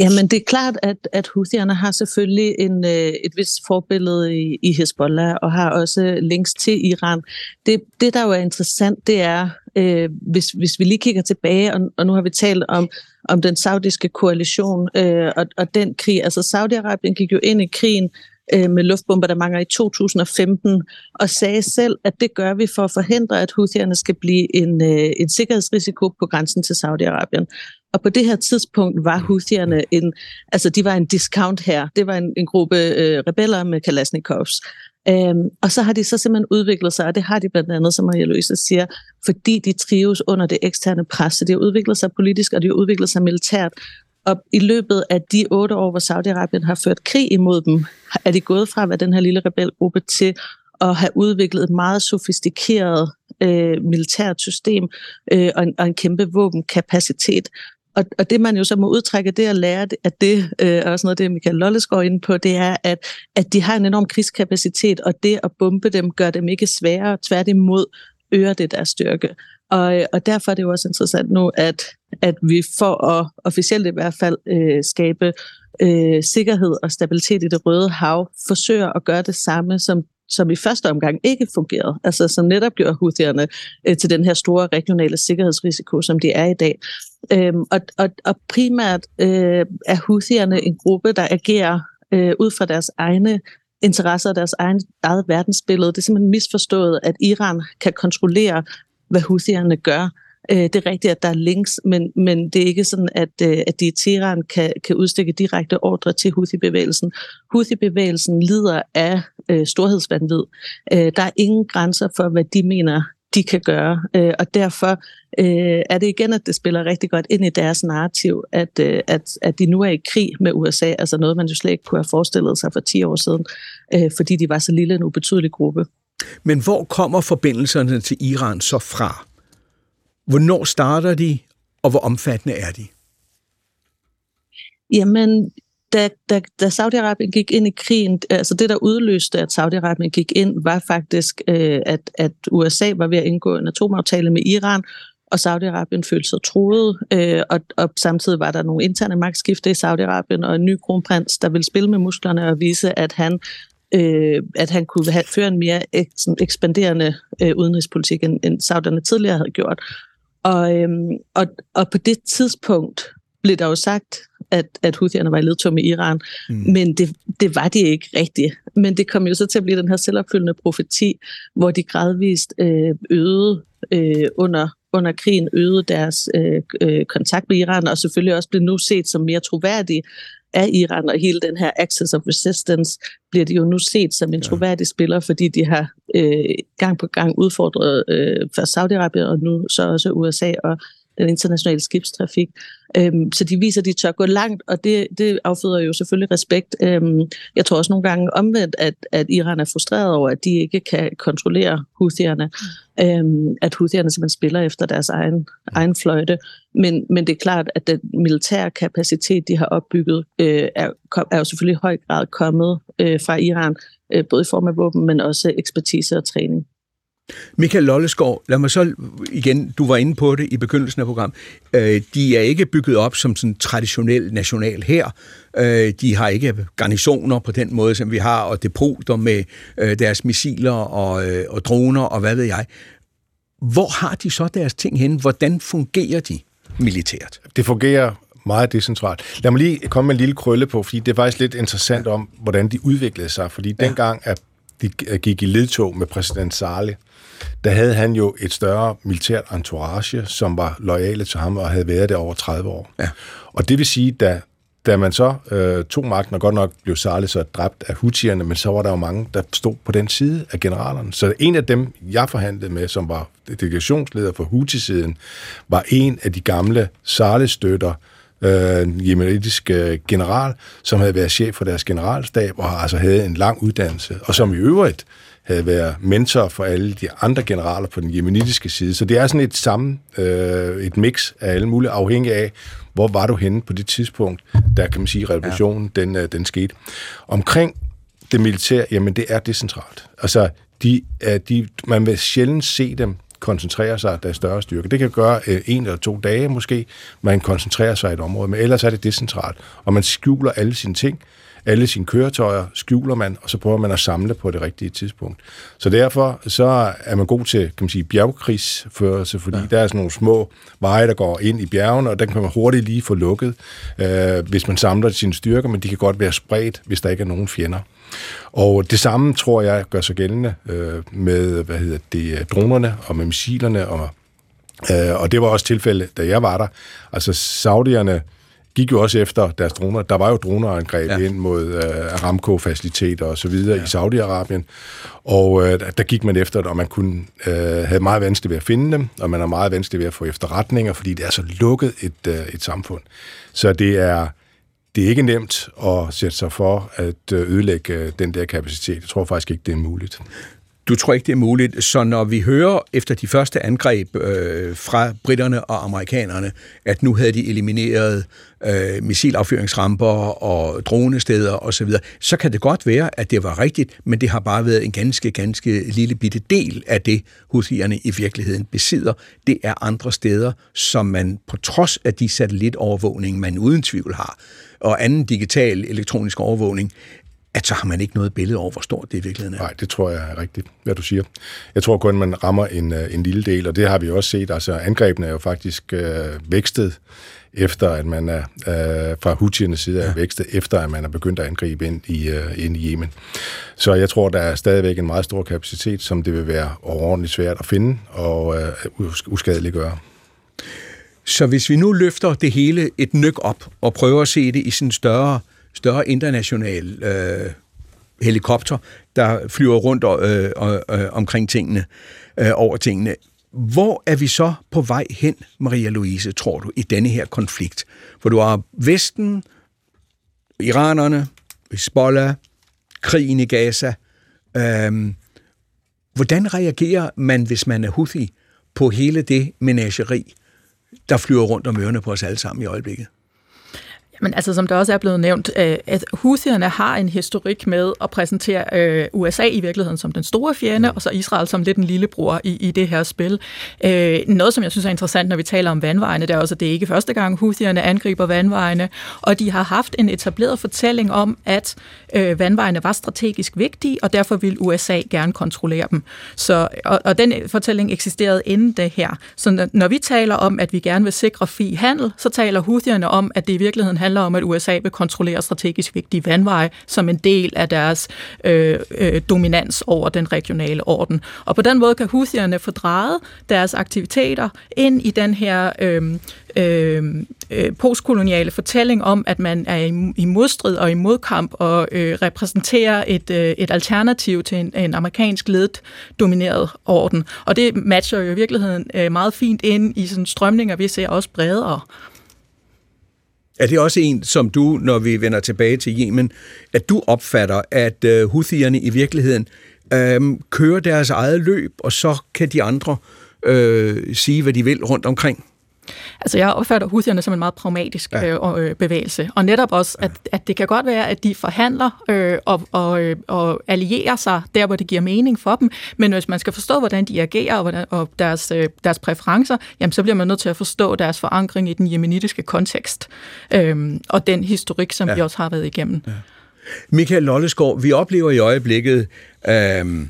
Jamen, det er klart, at, at Houthierne har selvfølgelig en, øh, et vist forbillede i, i Hezbollah, og har også links til Iran. Det, det der jo er interessant, det er, øh, hvis, hvis vi lige kigger tilbage, og, og nu har vi talt om, om den saudiske koalition øh, og, og den krig. Altså, Saudi-Arabien gik jo ind i krigen øh, med luftbombardementer i 2015, og sagde selv, at det gør vi for at forhindre, at Houthierne skal blive en, øh, en sikkerhedsrisiko på grænsen til Saudi-Arabien. Og på det her tidspunkt var Houthierne en, altså de var en discount her. Det var en, en gruppe øh, rebeller med Kalashnikovs. Øhm, og så har de så simpelthen udviklet sig, og det har de blandt andet, som Maria Louise siger, fordi de trives under det eksterne pres. Så de har udviklet sig politisk, og de har udviklet sig militært. Og i løbet af de otte år, hvor Saudi-Arabien har ført krig imod dem, er de gået fra at være den her lille rebelgruppe til at have udviklet et meget sofistikeret øh, militært system øh, og, en, og en kæmpe våbenkapacitet. Og, og det man jo så må udtrække, det at lære, at det øh, er også noget, det Michael Lolles går ind på, det er, at, at de har en enorm krigskapacitet, og det at bombe dem gør dem ikke sværere, tværtimod øger det deres styrke. Og, øh, og derfor er det jo også interessant nu, at, at vi for at officielt i hvert fald øh, skabe øh, sikkerhed og stabilitet i det røde hav, forsøger at gøre det samme, som som i første omgang ikke fungerede, altså som netop gjorde Houthierne øh, til den her store regionale sikkerhedsrisiko, som de er i dag. Øhm, og, og, og primært øh, er Houthierne en gruppe, der agerer øh, ud fra deres egne interesser og deres egen, eget verdensbillede. Det er simpelthen misforstået, at Iran kan kontrollere, hvad husierne gør. Øh, det er rigtigt, at der er links, men, men det er ikke sådan, at, øh, at de i Teheran kan, kan udstikke direkte ordre til Houthi-bevægelsen. Houthi-bevægelsen lider af øh, storhedsvandvid. Øh, der er ingen grænser for, hvad de mener, de kan gøre. Øh, og derfor øh, er det igen, at det spiller rigtig godt ind i deres narrativ, at, øh, at, at de nu er i krig med USA, altså noget, man jo slet ikke kunne have forestillet sig for 10 år siden, øh, fordi de var så lille en ubetydelig gruppe. Men hvor kommer forbindelserne til Iran så fra? Hvornår starter de, og hvor omfattende er de? Jamen, da, da, da Saudi-Arabien gik ind i krigen, altså det, der udløste, at Saudi-Arabien gik ind, var faktisk, øh, at, at USA var ved at indgå en atomaftale med Iran, og Saudi-Arabien følte sig troet, øh, og, og samtidig var der nogle interne magtskifte i Saudi-Arabien, og en ny kronprins, der ville spille med musklerne og vise, at han øh, at han kunne have, føre en mere ek, ekspanderende øh, udenrigspolitik, end, end Sauderne tidligere havde gjort. Og, øhm, og, og på det tidspunkt blev der jo sagt at, at Houthierne var i ledtog med Iran, mm. men det, det var de ikke rigtigt. Men det kom jo så til at blive den her selvopfyldende profeti, hvor de gradvist øh, øgede øh, under under krigen øgede deres øh, øh, kontakt med Iran, og selvfølgelig også blev nu set som mere troværdige af Iran, og hele den her Axis of Resistance bliver de jo nu set som en troværdig spiller, fordi de har øh, gang på gang udfordret øh, først Saudi-Arabien og nu så også USA og den internationale skibstrafik. Øhm, så de viser, at de tør gå langt, og det, det afføder jo selvfølgelig respekt. Øhm, jeg tror også nogle gange omvendt, at, at Iran er frustreret over, at de ikke kan kontrollere Houthierne. Mm. Øhm, at Houthierne simpelthen spiller efter deres egen, egen fløjte. Men, men det er klart, at den militære kapacitet, de har opbygget, øh, er, er jo selvfølgelig i høj grad kommet øh, fra Iran, øh, både i form af våben, men også ekspertise og træning. Michael Lolleskov, lad mig så igen, du var inde på det i begyndelsen af programmet. Øh, de er ikke bygget op som sådan traditionel national her. Øh, de har ikke garnisoner på den måde, som vi har, og depoter med øh, deres missiler og, øh, og droner og hvad ved jeg. Hvor har de så deres ting hen? Hvordan fungerer de militært? Det fungerer meget decentralt. Lad mig lige komme med en lille krølle på, fordi det er faktisk lidt interessant om, hvordan de udviklede sig. Fordi ja. dengang, at de gik i ledtog med præsident Saleh, der havde han jo et større militært entourage, som var lojale til ham og havde været der over 30 år. Ja. Og det vil sige, da, da man så øh, tog magten, og godt nok blev Saleh så dræbt af hutierne, men så var der jo mange, der stod på den side af generalerne. Så en af dem, jeg forhandlede med, som var delegationsleder for Houthi-siden, var en af de gamle Saleh-støtter, øh, jemenitisk øh, general, som havde været chef for deres generalstab og altså havde en lang uddannelse, og som i øvrigt havde været mentor for alle de andre generaler på den jemenitiske side. Så det er sådan et sammen, øh, et mix af alle mulige, afhængig af, hvor var du henne på det tidspunkt, der kan man sige, revolutionen ja. den, øh, den skete. Omkring det militære, jamen det er decentralt. Altså, de, er, de, man vil sjældent se dem koncentrere sig af større styrke. Det kan gøre øh, en eller to dage måske, man koncentrerer sig i et område, men ellers er det decentralt, og man skjuler alle sine ting, alle sine køretøjer skjuler man, og så prøver man at samle på det rigtige tidspunkt. Så derfor så er man god til, kan man sige, bjergkrigsførelse, fordi ja. der er sådan nogle små veje, der går ind i bjergene, og den kan man hurtigt lige få lukket, øh, hvis man samler sine styrker, men de kan godt være spredt, hvis der ikke er nogen fjender. Og det samme tror jeg gør sig gældende øh, med hvad hedder det, dronerne og med missilerne. Og, øh, og det var også tilfælde, da jeg var der. Altså saudierne gik jo også efter deres droner. Der var jo dronerangreb ja. ind mod uh, Aramco-faciliteter og så videre ja. i Saudi-Arabien, og uh, der gik man efter det, og man kunne uh, have meget vanskeligt ved at finde dem, og man har meget vanskeligt ved at få efterretninger, fordi det er så lukket et, uh, et samfund. Så det er, det er ikke nemt at sætte sig for at øh, ødelægge øh, den der kapacitet. Jeg tror faktisk ikke, det er muligt. Du tror ikke, det er muligt. Så når vi hører efter de første angreb øh, fra britterne og amerikanerne, at nu havde de elimineret øh, missilaffyringsramper og dronesteder osv., så, så kan det godt være, at det var rigtigt, men det har bare været en ganske, ganske lille bitte del af det, husierne i virkeligheden besidder. Det er andre steder, som man på trods af de satellitovervågning, man uden tvivl har, og anden digital elektronisk overvågning, at så har man ikke noget billede over, hvor stort det i virkeligheden er. Nej, det tror jeg er rigtigt, hvad du siger. Jeg tror kun, man rammer en, øh, en lille del, og det har vi også set. Altså, angrebene er jo faktisk øh, vækstet, efter at man er øh, fra Houthiernes side er ja. vækstet, efter at man er begyndt at angribe ind i, øh, ind i Yemen. Så jeg tror, der er stadigvæk en meget stor kapacitet, som det vil være overordentligt svært at finde og øh, uskadeliggøre. Så hvis vi nu løfter det hele et nyk op og prøver at se det i sådan en større større international øh, helikopter, der flyver rundt øh, øh, omkring tingene, øh, over tingene. Hvor er vi så på vej hen, Maria Louise, tror du, i denne her konflikt? For du har Vesten, iranerne, Hezbollah, krigen i Gaza. Øhm, hvordan reagerer man, hvis man er Houthi, på hele det menageri, der flyver rundt om ørerne på os alle sammen i øjeblikket? Men altså, som der også er blevet nævnt, øh, at Houthierne har en historik med at præsentere øh, USA i virkeligheden som den store fjende, mm. og så Israel som lidt en lillebror i, i det her spil. Øh, noget, som jeg synes er interessant, når vi taler om vandvejene, det er også, at det er ikke første gang, Houthierne angriber vandvejene, og de har haft en etableret fortælling om, at øh, vandvejene var strategisk vigtige, og derfor ville USA gerne kontrollere dem. Så, og, og den fortælling eksisterede inden det her. Så når, når vi taler om, at vi gerne vil sikre fri handel, så taler Houthierne om, at det i virkeligheden handler om, at USA vil kontrollere strategisk vigtige vandveje som en del af deres øh, øh, dominans over den regionale orden. Og på den måde kan Houthierne fordreje deres aktiviteter ind i den her øh, øh, øh, postkoloniale fortælling om, at man er i, i modstrid og i modkamp og øh, repræsenterer et, øh, et alternativ til en, en amerikansk ledet domineret orden. Og det matcher jo i virkeligheden øh, meget fint ind i sådan strømninger, vi ser også bredere. Er det også en, som du, når vi vender tilbage til Yemen, at du opfatter, at øh, Houthierne i virkeligheden øh, kører deres eget løb, og så kan de andre øh, sige, hvad de vil rundt omkring? Altså jeg opfatter Houthierne som en meget pragmatisk ja. øh, øh, bevægelse, og netop også, at, at det kan godt være, at de forhandler øh, og, og, øh, og allierer sig der, hvor det giver mening for dem, men hvis man skal forstå, hvordan de agerer og, hvordan, og deres, øh, deres præferencer, jamen så bliver man nødt til at forstå deres forankring i den jemenitiske kontekst, øh, og den historik, som ja. vi også har været igennem. Ja. Michael Lollesgaard, vi oplever i øjeblikket øh,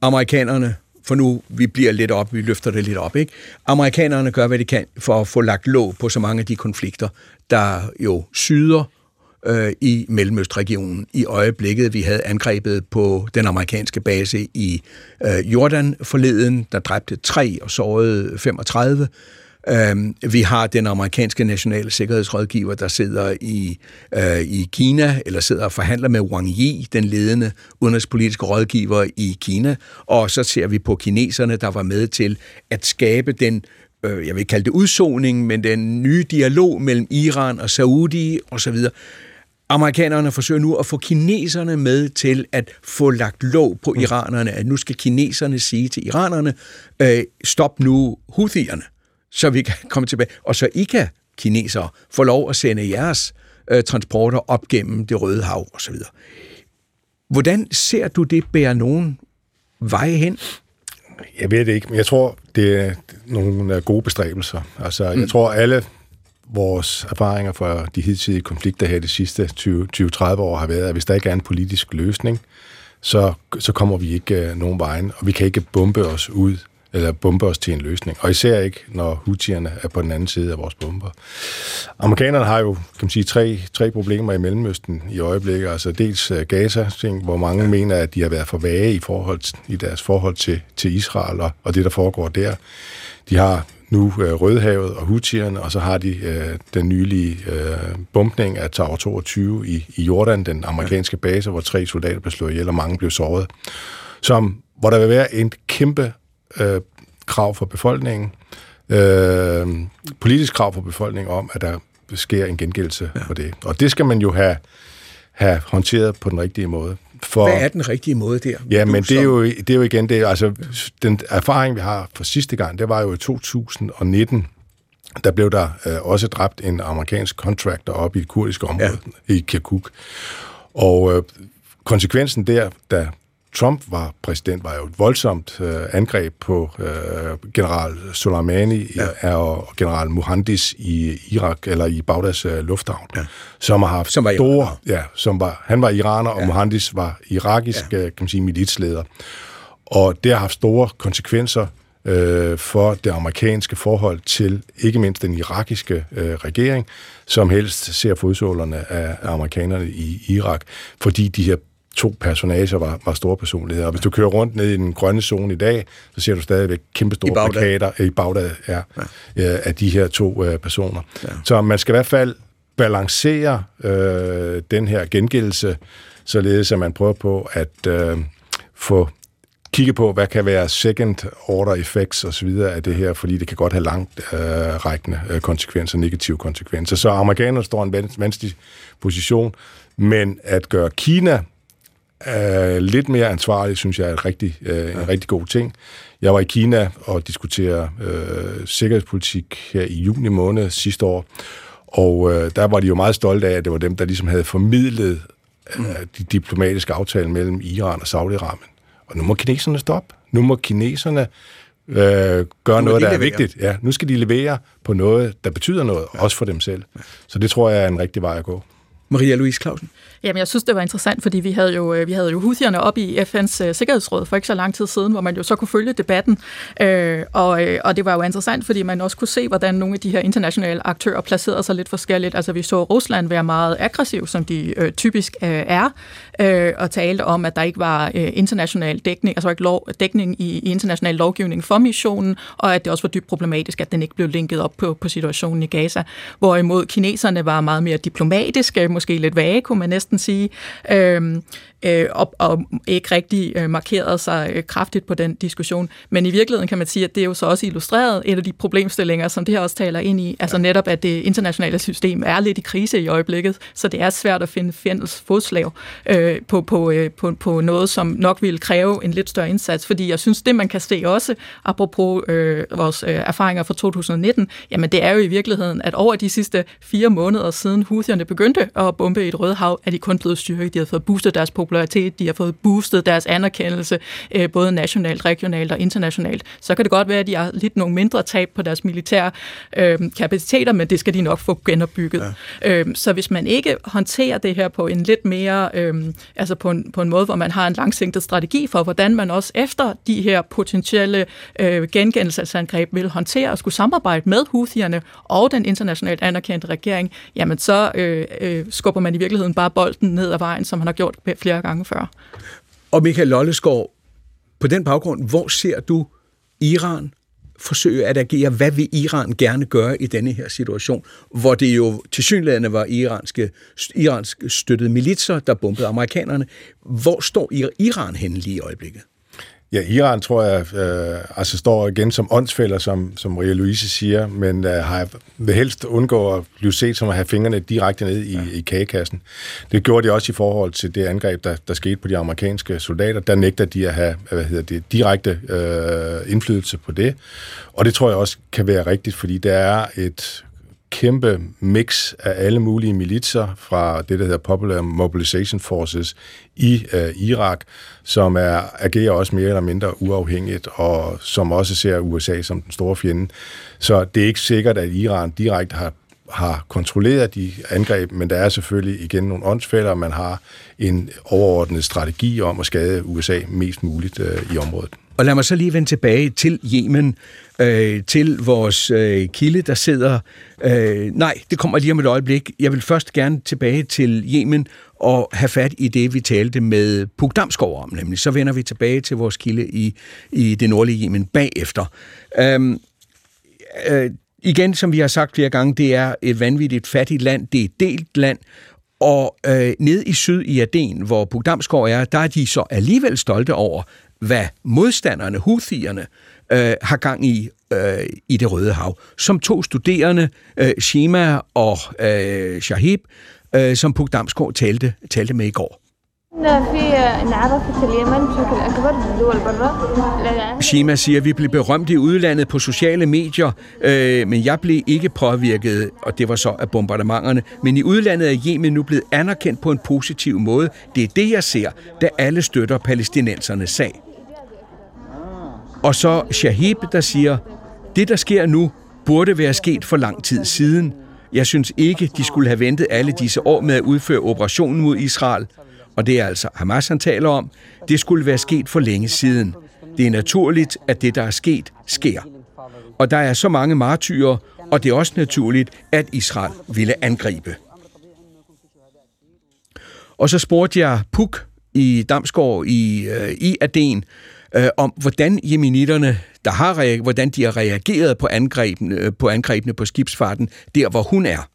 amerikanerne for nu vi bliver lidt op, vi løfter det lidt op. Ikke? Amerikanerne gør, hvad de kan for at få lagt låg på så mange af de konflikter, der jo syder øh, i Mellemøstregionen i øjeblikket. Vi havde angrebet på den amerikanske base i øh, Jordan forleden, der dræbte tre og sårede 35. Øh, vi har den amerikanske nationale sikkerhedsrådgiver, der sidder i, øh, i Kina, eller sidder og forhandler med Wang Yi, den ledende udenrigspolitiske rådgiver i Kina. Og så ser vi på kineserne, der var med til at skabe den øh, jeg vil kalde det udsoning, men den nye dialog mellem Iran og Saudi osv. Amerikanerne forsøger nu at få kineserne med til at få lagt låg på mm. iranerne, at nu skal kineserne sige til iranerne, øh, stop nu Houthierne så vi kan komme tilbage. Og så I kan, kinesere, få lov at sende jeres øh, transporter op gennem det Røde Hav osv. Hvordan ser du det bære nogen veje hen? Jeg ved det ikke, men jeg tror, det er nogle gode bestræbelser. Altså, mm. jeg tror, alle vores erfaringer fra de hidtidige konflikter her de sidste 20-30 år har været, at hvis der ikke er en politisk løsning, så, så kommer vi ikke uh, nogen vejen, og vi kan ikke bombe os ud eller bombe os til en løsning. Og især ikke, når hutierne er på den anden side af vores bomber. Amerikanerne har jo, kan man sige, tre, tre problemer i Mellemøsten i øjeblikket. Altså dels øh, Gaza, ting, hvor mange ja. mener, at de har været for vage i, forhold, i deres forhold til, til Israel og, og det, der foregår der. De har nu øh, Rødhavet og Houthiernes, og så har de øh, den nylige øh, bumpning af Tower 22 i, i Jordan, den amerikanske base, hvor tre soldater blev slået ihjel, og mange blev såret. Som, hvor der vil være en kæmpe øh, krav for befolkningen, øh, politisk krav for befolkningen om, at der sker en gengældelse ja. for det. Og det skal man jo have, have håndteret på den rigtige måde. For, Hvad er den rigtige måde der? Ja, men det er, jo, det er jo igen det. Altså, den erfaring, vi har fra sidste gang, det var jo i 2019, der blev der øh, også dræbt en amerikansk contractor op i et kurdiske område, ja. i Kirkuk. Og øh, konsekvensen der, da Trump var præsident, var jo et voldsomt øh, angreb på øh, general Soleimani ja. og general Muhandis i Irak, eller i Bagdads øh, lufthavn, ja. som har haft som var store... Iraner. Ja, som var, han var iraner, ja. og Muhandis var irakisk, ja. Øh, kan man sige, militsleder. Og det har haft store konsekvenser øh, for det amerikanske forhold til ikke mindst den irakiske øh, regering, som helst ser fodsålerne af amerikanerne i Irak, fordi de her to personager var, var store personligheder. Og hvis du kører rundt ned i den grønne zone i dag, så ser du stadigvæk kæmpe store I plakater i Bagdad ja, ja. af de her to uh, personer. Ja. Så man skal i hvert fald balancere øh, den her gengældelse, således at man prøver på at øh, få kigge på, hvad kan være second order effects og så videre af det her, fordi det kan godt have langt øh, rækkende øh, konsekvenser, negative konsekvenser. Så amerikanerne står i en vanskelig position, men at gøre Kina er lidt mere ansvarlig, synes jeg er et rigtig, øh, en rigtig god ting. Jeg var i Kina og diskuterede øh, sikkerhedspolitik her i juni måned sidste år, og øh, der var de jo meget stolte af, at det var dem, der ligesom havde formidlet øh, de diplomatiske aftaler mellem Iran og Saudi-Arabien. Og nu må kineserne stoppe. Nu må kineserne øh, gøre noget, der er vigtigt. Ja, nu skal de levere på noget, der betyder noget, ja. også for dem selv. Så det tror jeg er en rigtig vej at gå. Maria Louise Clausen? Jamen, jeg synes, det var interessant, fordi vi havde jo, øh, vi havde jo Houthierne op i FN's øh, Sikkerhedsråd for ikke så lang tid siden, hvor man jo så kunne følge debatten. Øh, og, øh, og det var jo interessant, fordi man også kunne se, hvordan nogle af de her internationale aktører placerede sig lidt forskelligt. Altså, vi så Rusland være meget aggressiv, som de øh, typisk øh, er, øh, og talte om, at der ikke var øh, international dækning, altså ikke lov, dækning i, i international lovgivning for missionen, og at det også var dybt problematisk, at den ikke blev linket op på, på situationen i Gaza. Hvorimod kineserne var meget mere diplomatiske, måske lidt vage, kunne man næsten næsten sige, Øhm, øh, og, og ikke rigtig øh, markeret sig øh, kraftigt på den diskussion. Men i virkeligheden kan man sige, at det er jo så også illustreret et af de problemstillinger, som det her også taler ind i, altså netop, at det internationale system er lidt i krise i øjeblikket, så det er svært at finde fælles fodslag øh, på, på, øh, på, på noget, som nok vil kræve en lidt større indsats, fordi jeg synes, det man kan se også, apropos øh, vores øh, erfaringer fra 2019, jamen det er jo i virkeligheden, at over de sidste fire måneder siden Houthierne begyndte at bombe i et røde hav, er de kun blevet styrket. De har fået boostet deres popularitet, de har fået boostet deres anerkendelse, øh, både nationalt, regionalt og internationalt. Så kan det godt være, at de har lidt nogle mindre tab på deres militære øh, kapaciteter, men det skal de nok få genopbygget. Ja. Øh, så hvis man ikke håndterer det her på en lidt mere, øh, altså på en, på en måde, hvor man har en langsigtet strategi for, hvordan man også efter de her potentielle øh, gengældelsesangreb vil håndtere og skulle samarbejde med Houthierne og den internationalt anerkendte regering, jamen så øh, øh, skubber man i virkeligheden bare bolden ned ad vejen, som han har gjort flere gange før. Og Michael Lollesgaard, på den baggrund, hvor ser du Iran forsøge at agere? Hvad vil Iran gerne gøre i denne her situation, hvor det jo til synlædende var iranske, iransk støttede militser, der bombede amerikanerne. Hvor står Iran henne lige i øjeblikket? Ja, Iran tror jeg øh, altså står igen som åndsfælder, som, som Maria Louise siger, men øh, har vil helst undgå at blive set som at have fingrene direkte ned i, ja. i kagekassen. Det gjorde de også i forhold til det angreb, der, der skete på de amerikanske soldater. Der nægter de at have hvad hedder det, direkte øh, indflydelse på det. Og det tror jeg også kan være rigtigt, fordi der er et kæmpe mix af alle mulige militser fra det, der hedder Popular Mobilization Forces i øh, Irak, som er, agerer også mere eller mindre uafhængigt, og som også ser USA som den store fjende. Så det er ikke sikkert, at Iran direkte har har kontrolleret de angreb, men der er selvfølgelig igen nogle åndsfælder, man har en overordnet strategi om at skade USA mest muligt øh, i området. Og lad mig så lige vende tilbage til Yemen, øh, til vores øh, kilde, der sidder... Øh, nej, det kommer lige om et øjeblik. Jeg vil først gerne tilbage til Yemen og have fat i det, vi talte med Puk Damsgaard om, nemlig. Så vender vi tilbage til vores kilde i, i det nordlige Yemen bagefter. Øh, øh, igen, som vi har sagt flere gange, det er et vanvittigt fattigt land, det er et delt land, og øh, ned i syd i Aden, hvor Puk Damsgaard er, der er de så alligevel stolte over, hvad modstanderne, Houthierne, øh, har gang i øh, i det Røde Hav. Som to studerende, øh, Shima og øh, Shahib, øh, som Puk Damsgaard talte, talte med i går. Shima siger, at vi blev berømt i udlandet på sociale medier, øh, men jeg blev ikke påvirket, og det var så af bombardementerne. Men i udlandet er Yemen nu blevet anerkendt på en positiv måde. Det er det, jeg ser, da alle støtter palæstinensernes sag. Og så Shahib, der siger, det der sker nu, burde være sket for lang tid siden. Jeg synes ikke, de skulle have ventet alle disse år med at udføre operationen mod Israel. Og det er altså Hamas, han taler om. Det skulle være sket for længe siden. Det er naturligt, at det, der er sket, sker. Og der er så mange martyrer, og det er også naturligt, at Israel ville angribe. Og så spurgte jeg Puk i Damsgaard i, øh, i Aden, øh, om hvordan jemenitterne, der har hvordan de har reageret på angrebene, øh, på angrebene på skibsfarten, der hvor hun er.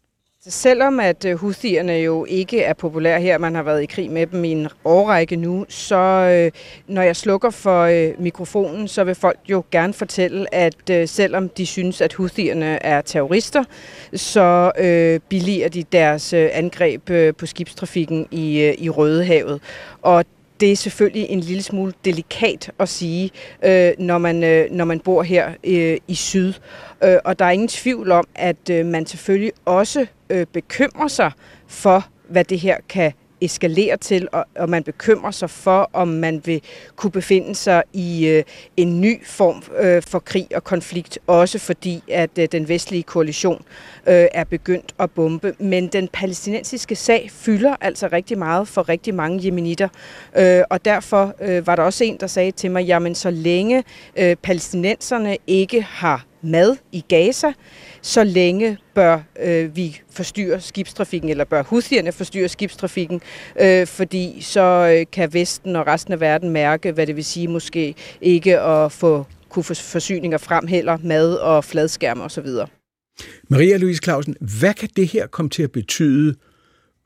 Selvom at øh, Houthierne jo ikke er populære her, man har været i krig med dem i en årrække nu, så øh, når jeg slukker for øh, mikrofonen, så vil folk jo gerne fortælle, at øh, selvom de synes, at Houthierne er terrorister, så øh, billiger de deres øh, angreb øh, på skibstrafikken i, øh, i Rødehavet. Og det er selvfølgelig en lille smule delikat at sige, øh, når, man, øh, når man bor her øh, i syd. Øh, og der er ingen tvivl om, at øh, man selvfølgelig også øh, bekymrer sig for, hvad det her kan eskalere til, og, og man bekymrer sig for, om man vil kunne befinde sig i øh, en ny form øh, for krig og konflikt, også fordi at øh, den vestlige koalition øh, er begyndt at bombe. Men den palæstinensiske sag fylder altså rigtig meget for rigtig mange jemenitter, øh, og derfor øh, var der også en, der sagde til mig, jamen så længe øh, palæstinenserne ikke har mad i Gaza, så længe bør øh, vi forstyrre skibstrafikken, eller bør huthierne forstyrre skibstrafikken, øh, fordi så øh, kan Vesten og resten af verden mærke, hvad det vil sige måske ikke at få kunne få forsyninger frem heller, mad og fladskærme osv. Maria Louise Clausen, hvad kan det her komme til at betyde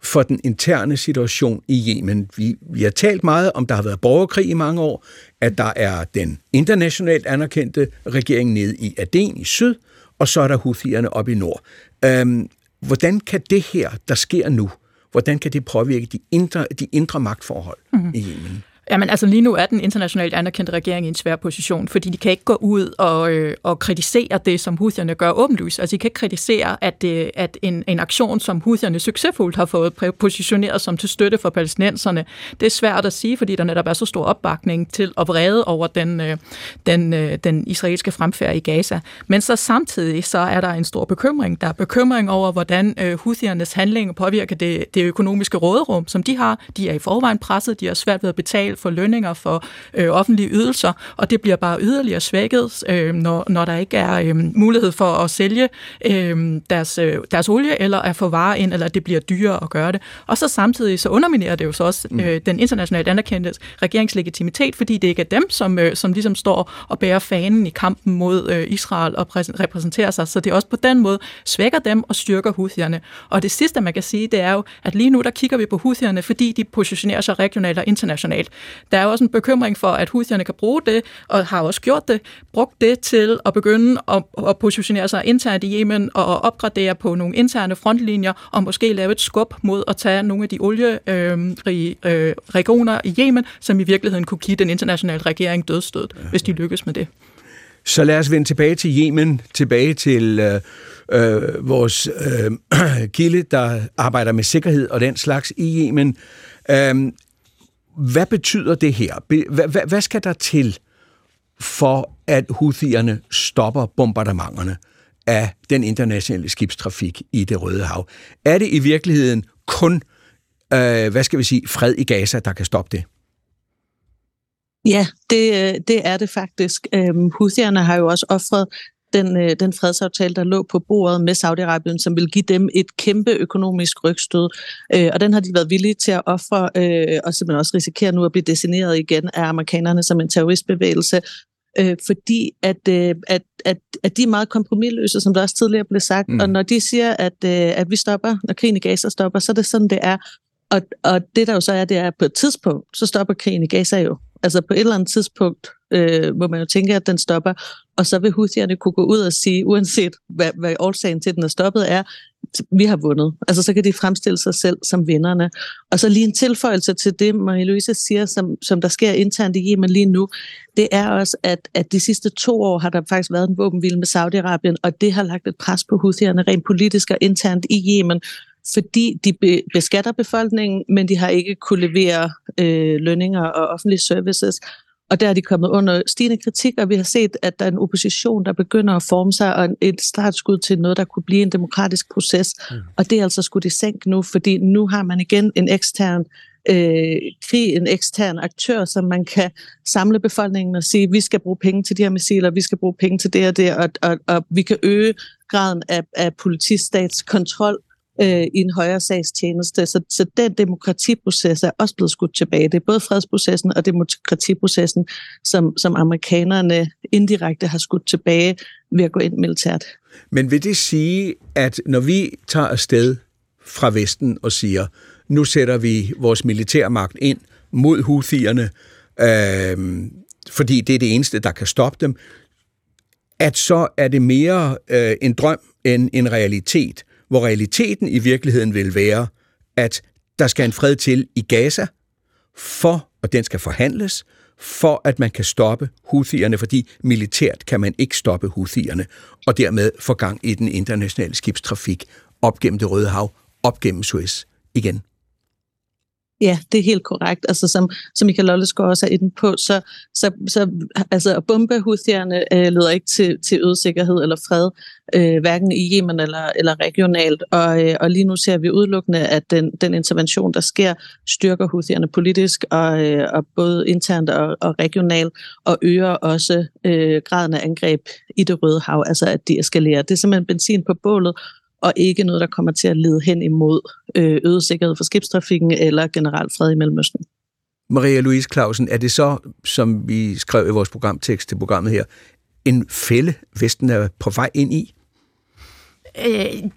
for den interne situation i Yemen. Vi, vi har talt meget om, der har været borgerkrig i mange år, at der er den internationalt anerkendte regering nede i Aden i syd, og så er der Houthierne op i nord. Øhm, hvordan kan det her, der sker nu, hvordan kan det påvirke de indre, de indre magtforhold mm-hmm. i Yemen? Jamen altså lige nu er den internationalt anerkendte regering i en svær position, fordi de kan ikke gå ud og, øh, og kritisere det, som Houthierne gør åbenlyst. Altså de kan ikke kritisere, at, øh, at en, en aktion, som Houthierne succesfuldt har fået positioneret som til støtte for palæstinenserne, det er svært at sige, fordi der netop er så stor opbakning til at vrede over den, øh, den, øh, den israelske fremfærd i Gaza. Men så samtidig så er der en stor bekymring. Der er bekymring over, hvordan øh, Houthiernes handlinger påvirker det, det økonomiske råderum, som de har. De er i forvejen presset, de har svært ved at betale for lønninger, for øh, offentlige ydelser, og det bliver bare yderligere svækket, øh, når, når der ikke er øh, mulighed for at sælge øh, deres, øh, deres olie, eller at få varer ind, eller at det bliver dyrere at gøre det. Og så samtidig så underminerer det jo så også mm. øh, den internationalt anerkendte regeringslegitimitet, fordi det ikke er dem, som, øh, som ligesom står og bærer fanen i kampen mod øh, Israel og repræsenterer sig. Så det også på den måde svækker dem og styrker Houthierne. Og det sidste, man kan sige, det er jo, at lige nu der kigger vi på Houthierne, fordi de positionerer sig regionalt og internationalt. Der er også en bekymring for, at Houthierne kan bruge det, og har også gjort det, brugt det til at begynde at, at positionere sig internt i Yemen og opgradere på nogle interne frontlinjer, og måske lave et skub mod at tage nogle af de olierige øh, regioner i Yemen, som i virkeligheden kunne give den internationale regering dødstød, ja. hvis de lykkes med det. Så lad os vende tilbage til Yemen, tilbage til øh, øh, vores øh, kilde, der arbejder med sikkerhed og den slags i Yemen. Øh, hvad betyder det her? Hvad, hvad skal der til for, at Houthierne stopper bombardementerne af den internationale skibstrafik i det Røde Hav? Er det i virkeligheden kun, øh, hvad skal vi sige, fred i Gaza, der kan stoppe det? Ja, det, øh, det er det faktisk. Øhm, houthierne har jo også offret den, øh, den fredsaftale, der lå på bordet med Saudi-Arabien, som vil give dem et kæmpe økonomisk rygstød. Øh, og den har de været villige til at ofre, øh, og simpelthen også risikere nu at blive designeret igen af amerikanerne som en terroristbevægelse, øh, fordi at, øh, at, at, at de er meget kompromilløse, som der også tidligere blev sagt. Mm. Og når de siger, at, øh, at vi stopper, når krigen i Gaza stopper, så er det sådan, det er. Og, og det der jo så er, det er, at på et tidspunkt, så stopper krigen i Gaza jo. Altså på et eller andet tidspunkt øh, må man jo tænke, at den stopper. Og så vil Houthierne kunne gå ud og sige, uanset hvad, hvad årsagen til, at den er stoppet er, vi har vundet. Altså så kan de fremstille sig selv som vinderne. Og så lige en tilføjelse til det, Marie-Louise siger, som, som der sker internt i Yemen lige nu, det er også, at, at de sidste to år har der faktisk været en våbenvild med Saudi-Arabien, og det har lagt et pres på Houthierne rent politisk og internt i Yemen, fordi de be- beskatter befolkningen, men de har ikke kunne levere øh, lønninger og offentlige services. Og der er de kommet under stigende kritik, og vi har set, at der er en opposition, der begynder at forme sig, og et startskud til noget, der kunne blive en demokratisk proces. Mm. Og det er altså skudt i sænk nu, fordi nu har man igen en ekstern øh, krig, en ekstern aktør, som man kan samle befolkningen og sige, vi skal bruge penge til de her missiler, vi skal bruge penge til det og det, og, og, og vi kan øge graden af, af politistats kontrol øh, i en højere sagstjeneste. Så, så den demokratiproces er også blevet skudt tilbage. Det er både fredsprocessen og demokratiprocessen, som, som amerikanerne indirekte har skudt tilbage ved at gå ind militært. Men vil det sige, at når vi tager afsted fra Vesten og siger, nu sætter vi vores militærmagt ind mod Houthierne, øh, fordi det er det eneste, der kan stoppe dem, at så er det mere øh, en drøm end en realitet hvor realiteten i virkeligheden vil være, at der skal en fred til i Gaza, for, og den skal forhandles, for at man kan stoppe Houthierne, fordi militært kan man ikke stoppe Houthierne, og dermed få gang i den internationale skibstrafik op gennem det Røde Hav, op gennem Suez igen. Ja, det er helt korrekt. Altså, som, som Michael Lollesgaard også er inde på, så, så, så altså, at bombe øh, leder ikke til, til øget sikkerhed eller fred, øh, hverken i Yemen eller, eller regionalt. Og, øh, og lige nu ser vi udelukkende, at den, den intervention, der sker, styrker Houthierne politisk, og, øh, og både internt og, og regionalt, og øger også øh, graden af angreb i det røde hav, altså at de eskalerer. Det er simpelthen benzin på bålet, og ikke noget, der kommer til at lede hen imod øh, øget sikkerhed for skibstrafikken eller generelt fred i Mellemøsten. Maria Louise Clausen, er det så, som vi skrev i vores programtekst til programmet her, en fælde, Vesten er på vej ind i? Øh,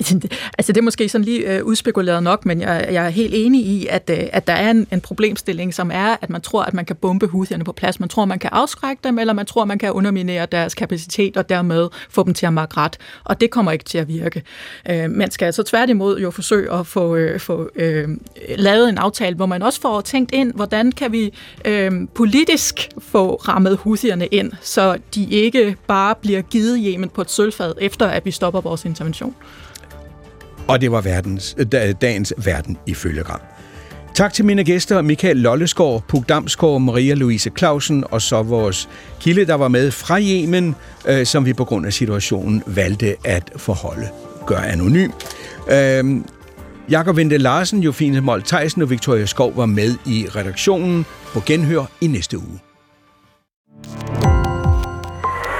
altså det er måske sådan lige øh, udspekuleret nok, men jeg, jeg er helt enig i, at, øh, at der er en, en problemstilling, som er, at man tror, at man kan bombe huserne på plads. Man tror, man kan afskrække dem, eller man tror, man kan underminere deres kapacitet, og dermed få dem til at makke ret. Og det kommer ikke til at virke. Øh, man skal altså tværtimod jo forsøge at få, øh, få øh, lavet en aftale, hvor man også får tænkt ind, hvordan kan vi øh, politisk få rammet huserne ind, så de ikke bare bliver givet Yemen på et sølvfad, efter at vi stopper vores intervention. Og det var verdens, øh, dagens Verden i følgegram. Tak til mine gæster, Michael Lolleskov, Puk Damsgaard, Maria Louise Clausen og så vores kilde, der var med fra Yemen, øh, som vi på grund af situationen valgte at forholde, gør anonym. Øh, Jakob Vente Larsen, Jofine Mold Theisen og Victoria Skov var med i redaktionen på Genhør i næste uge.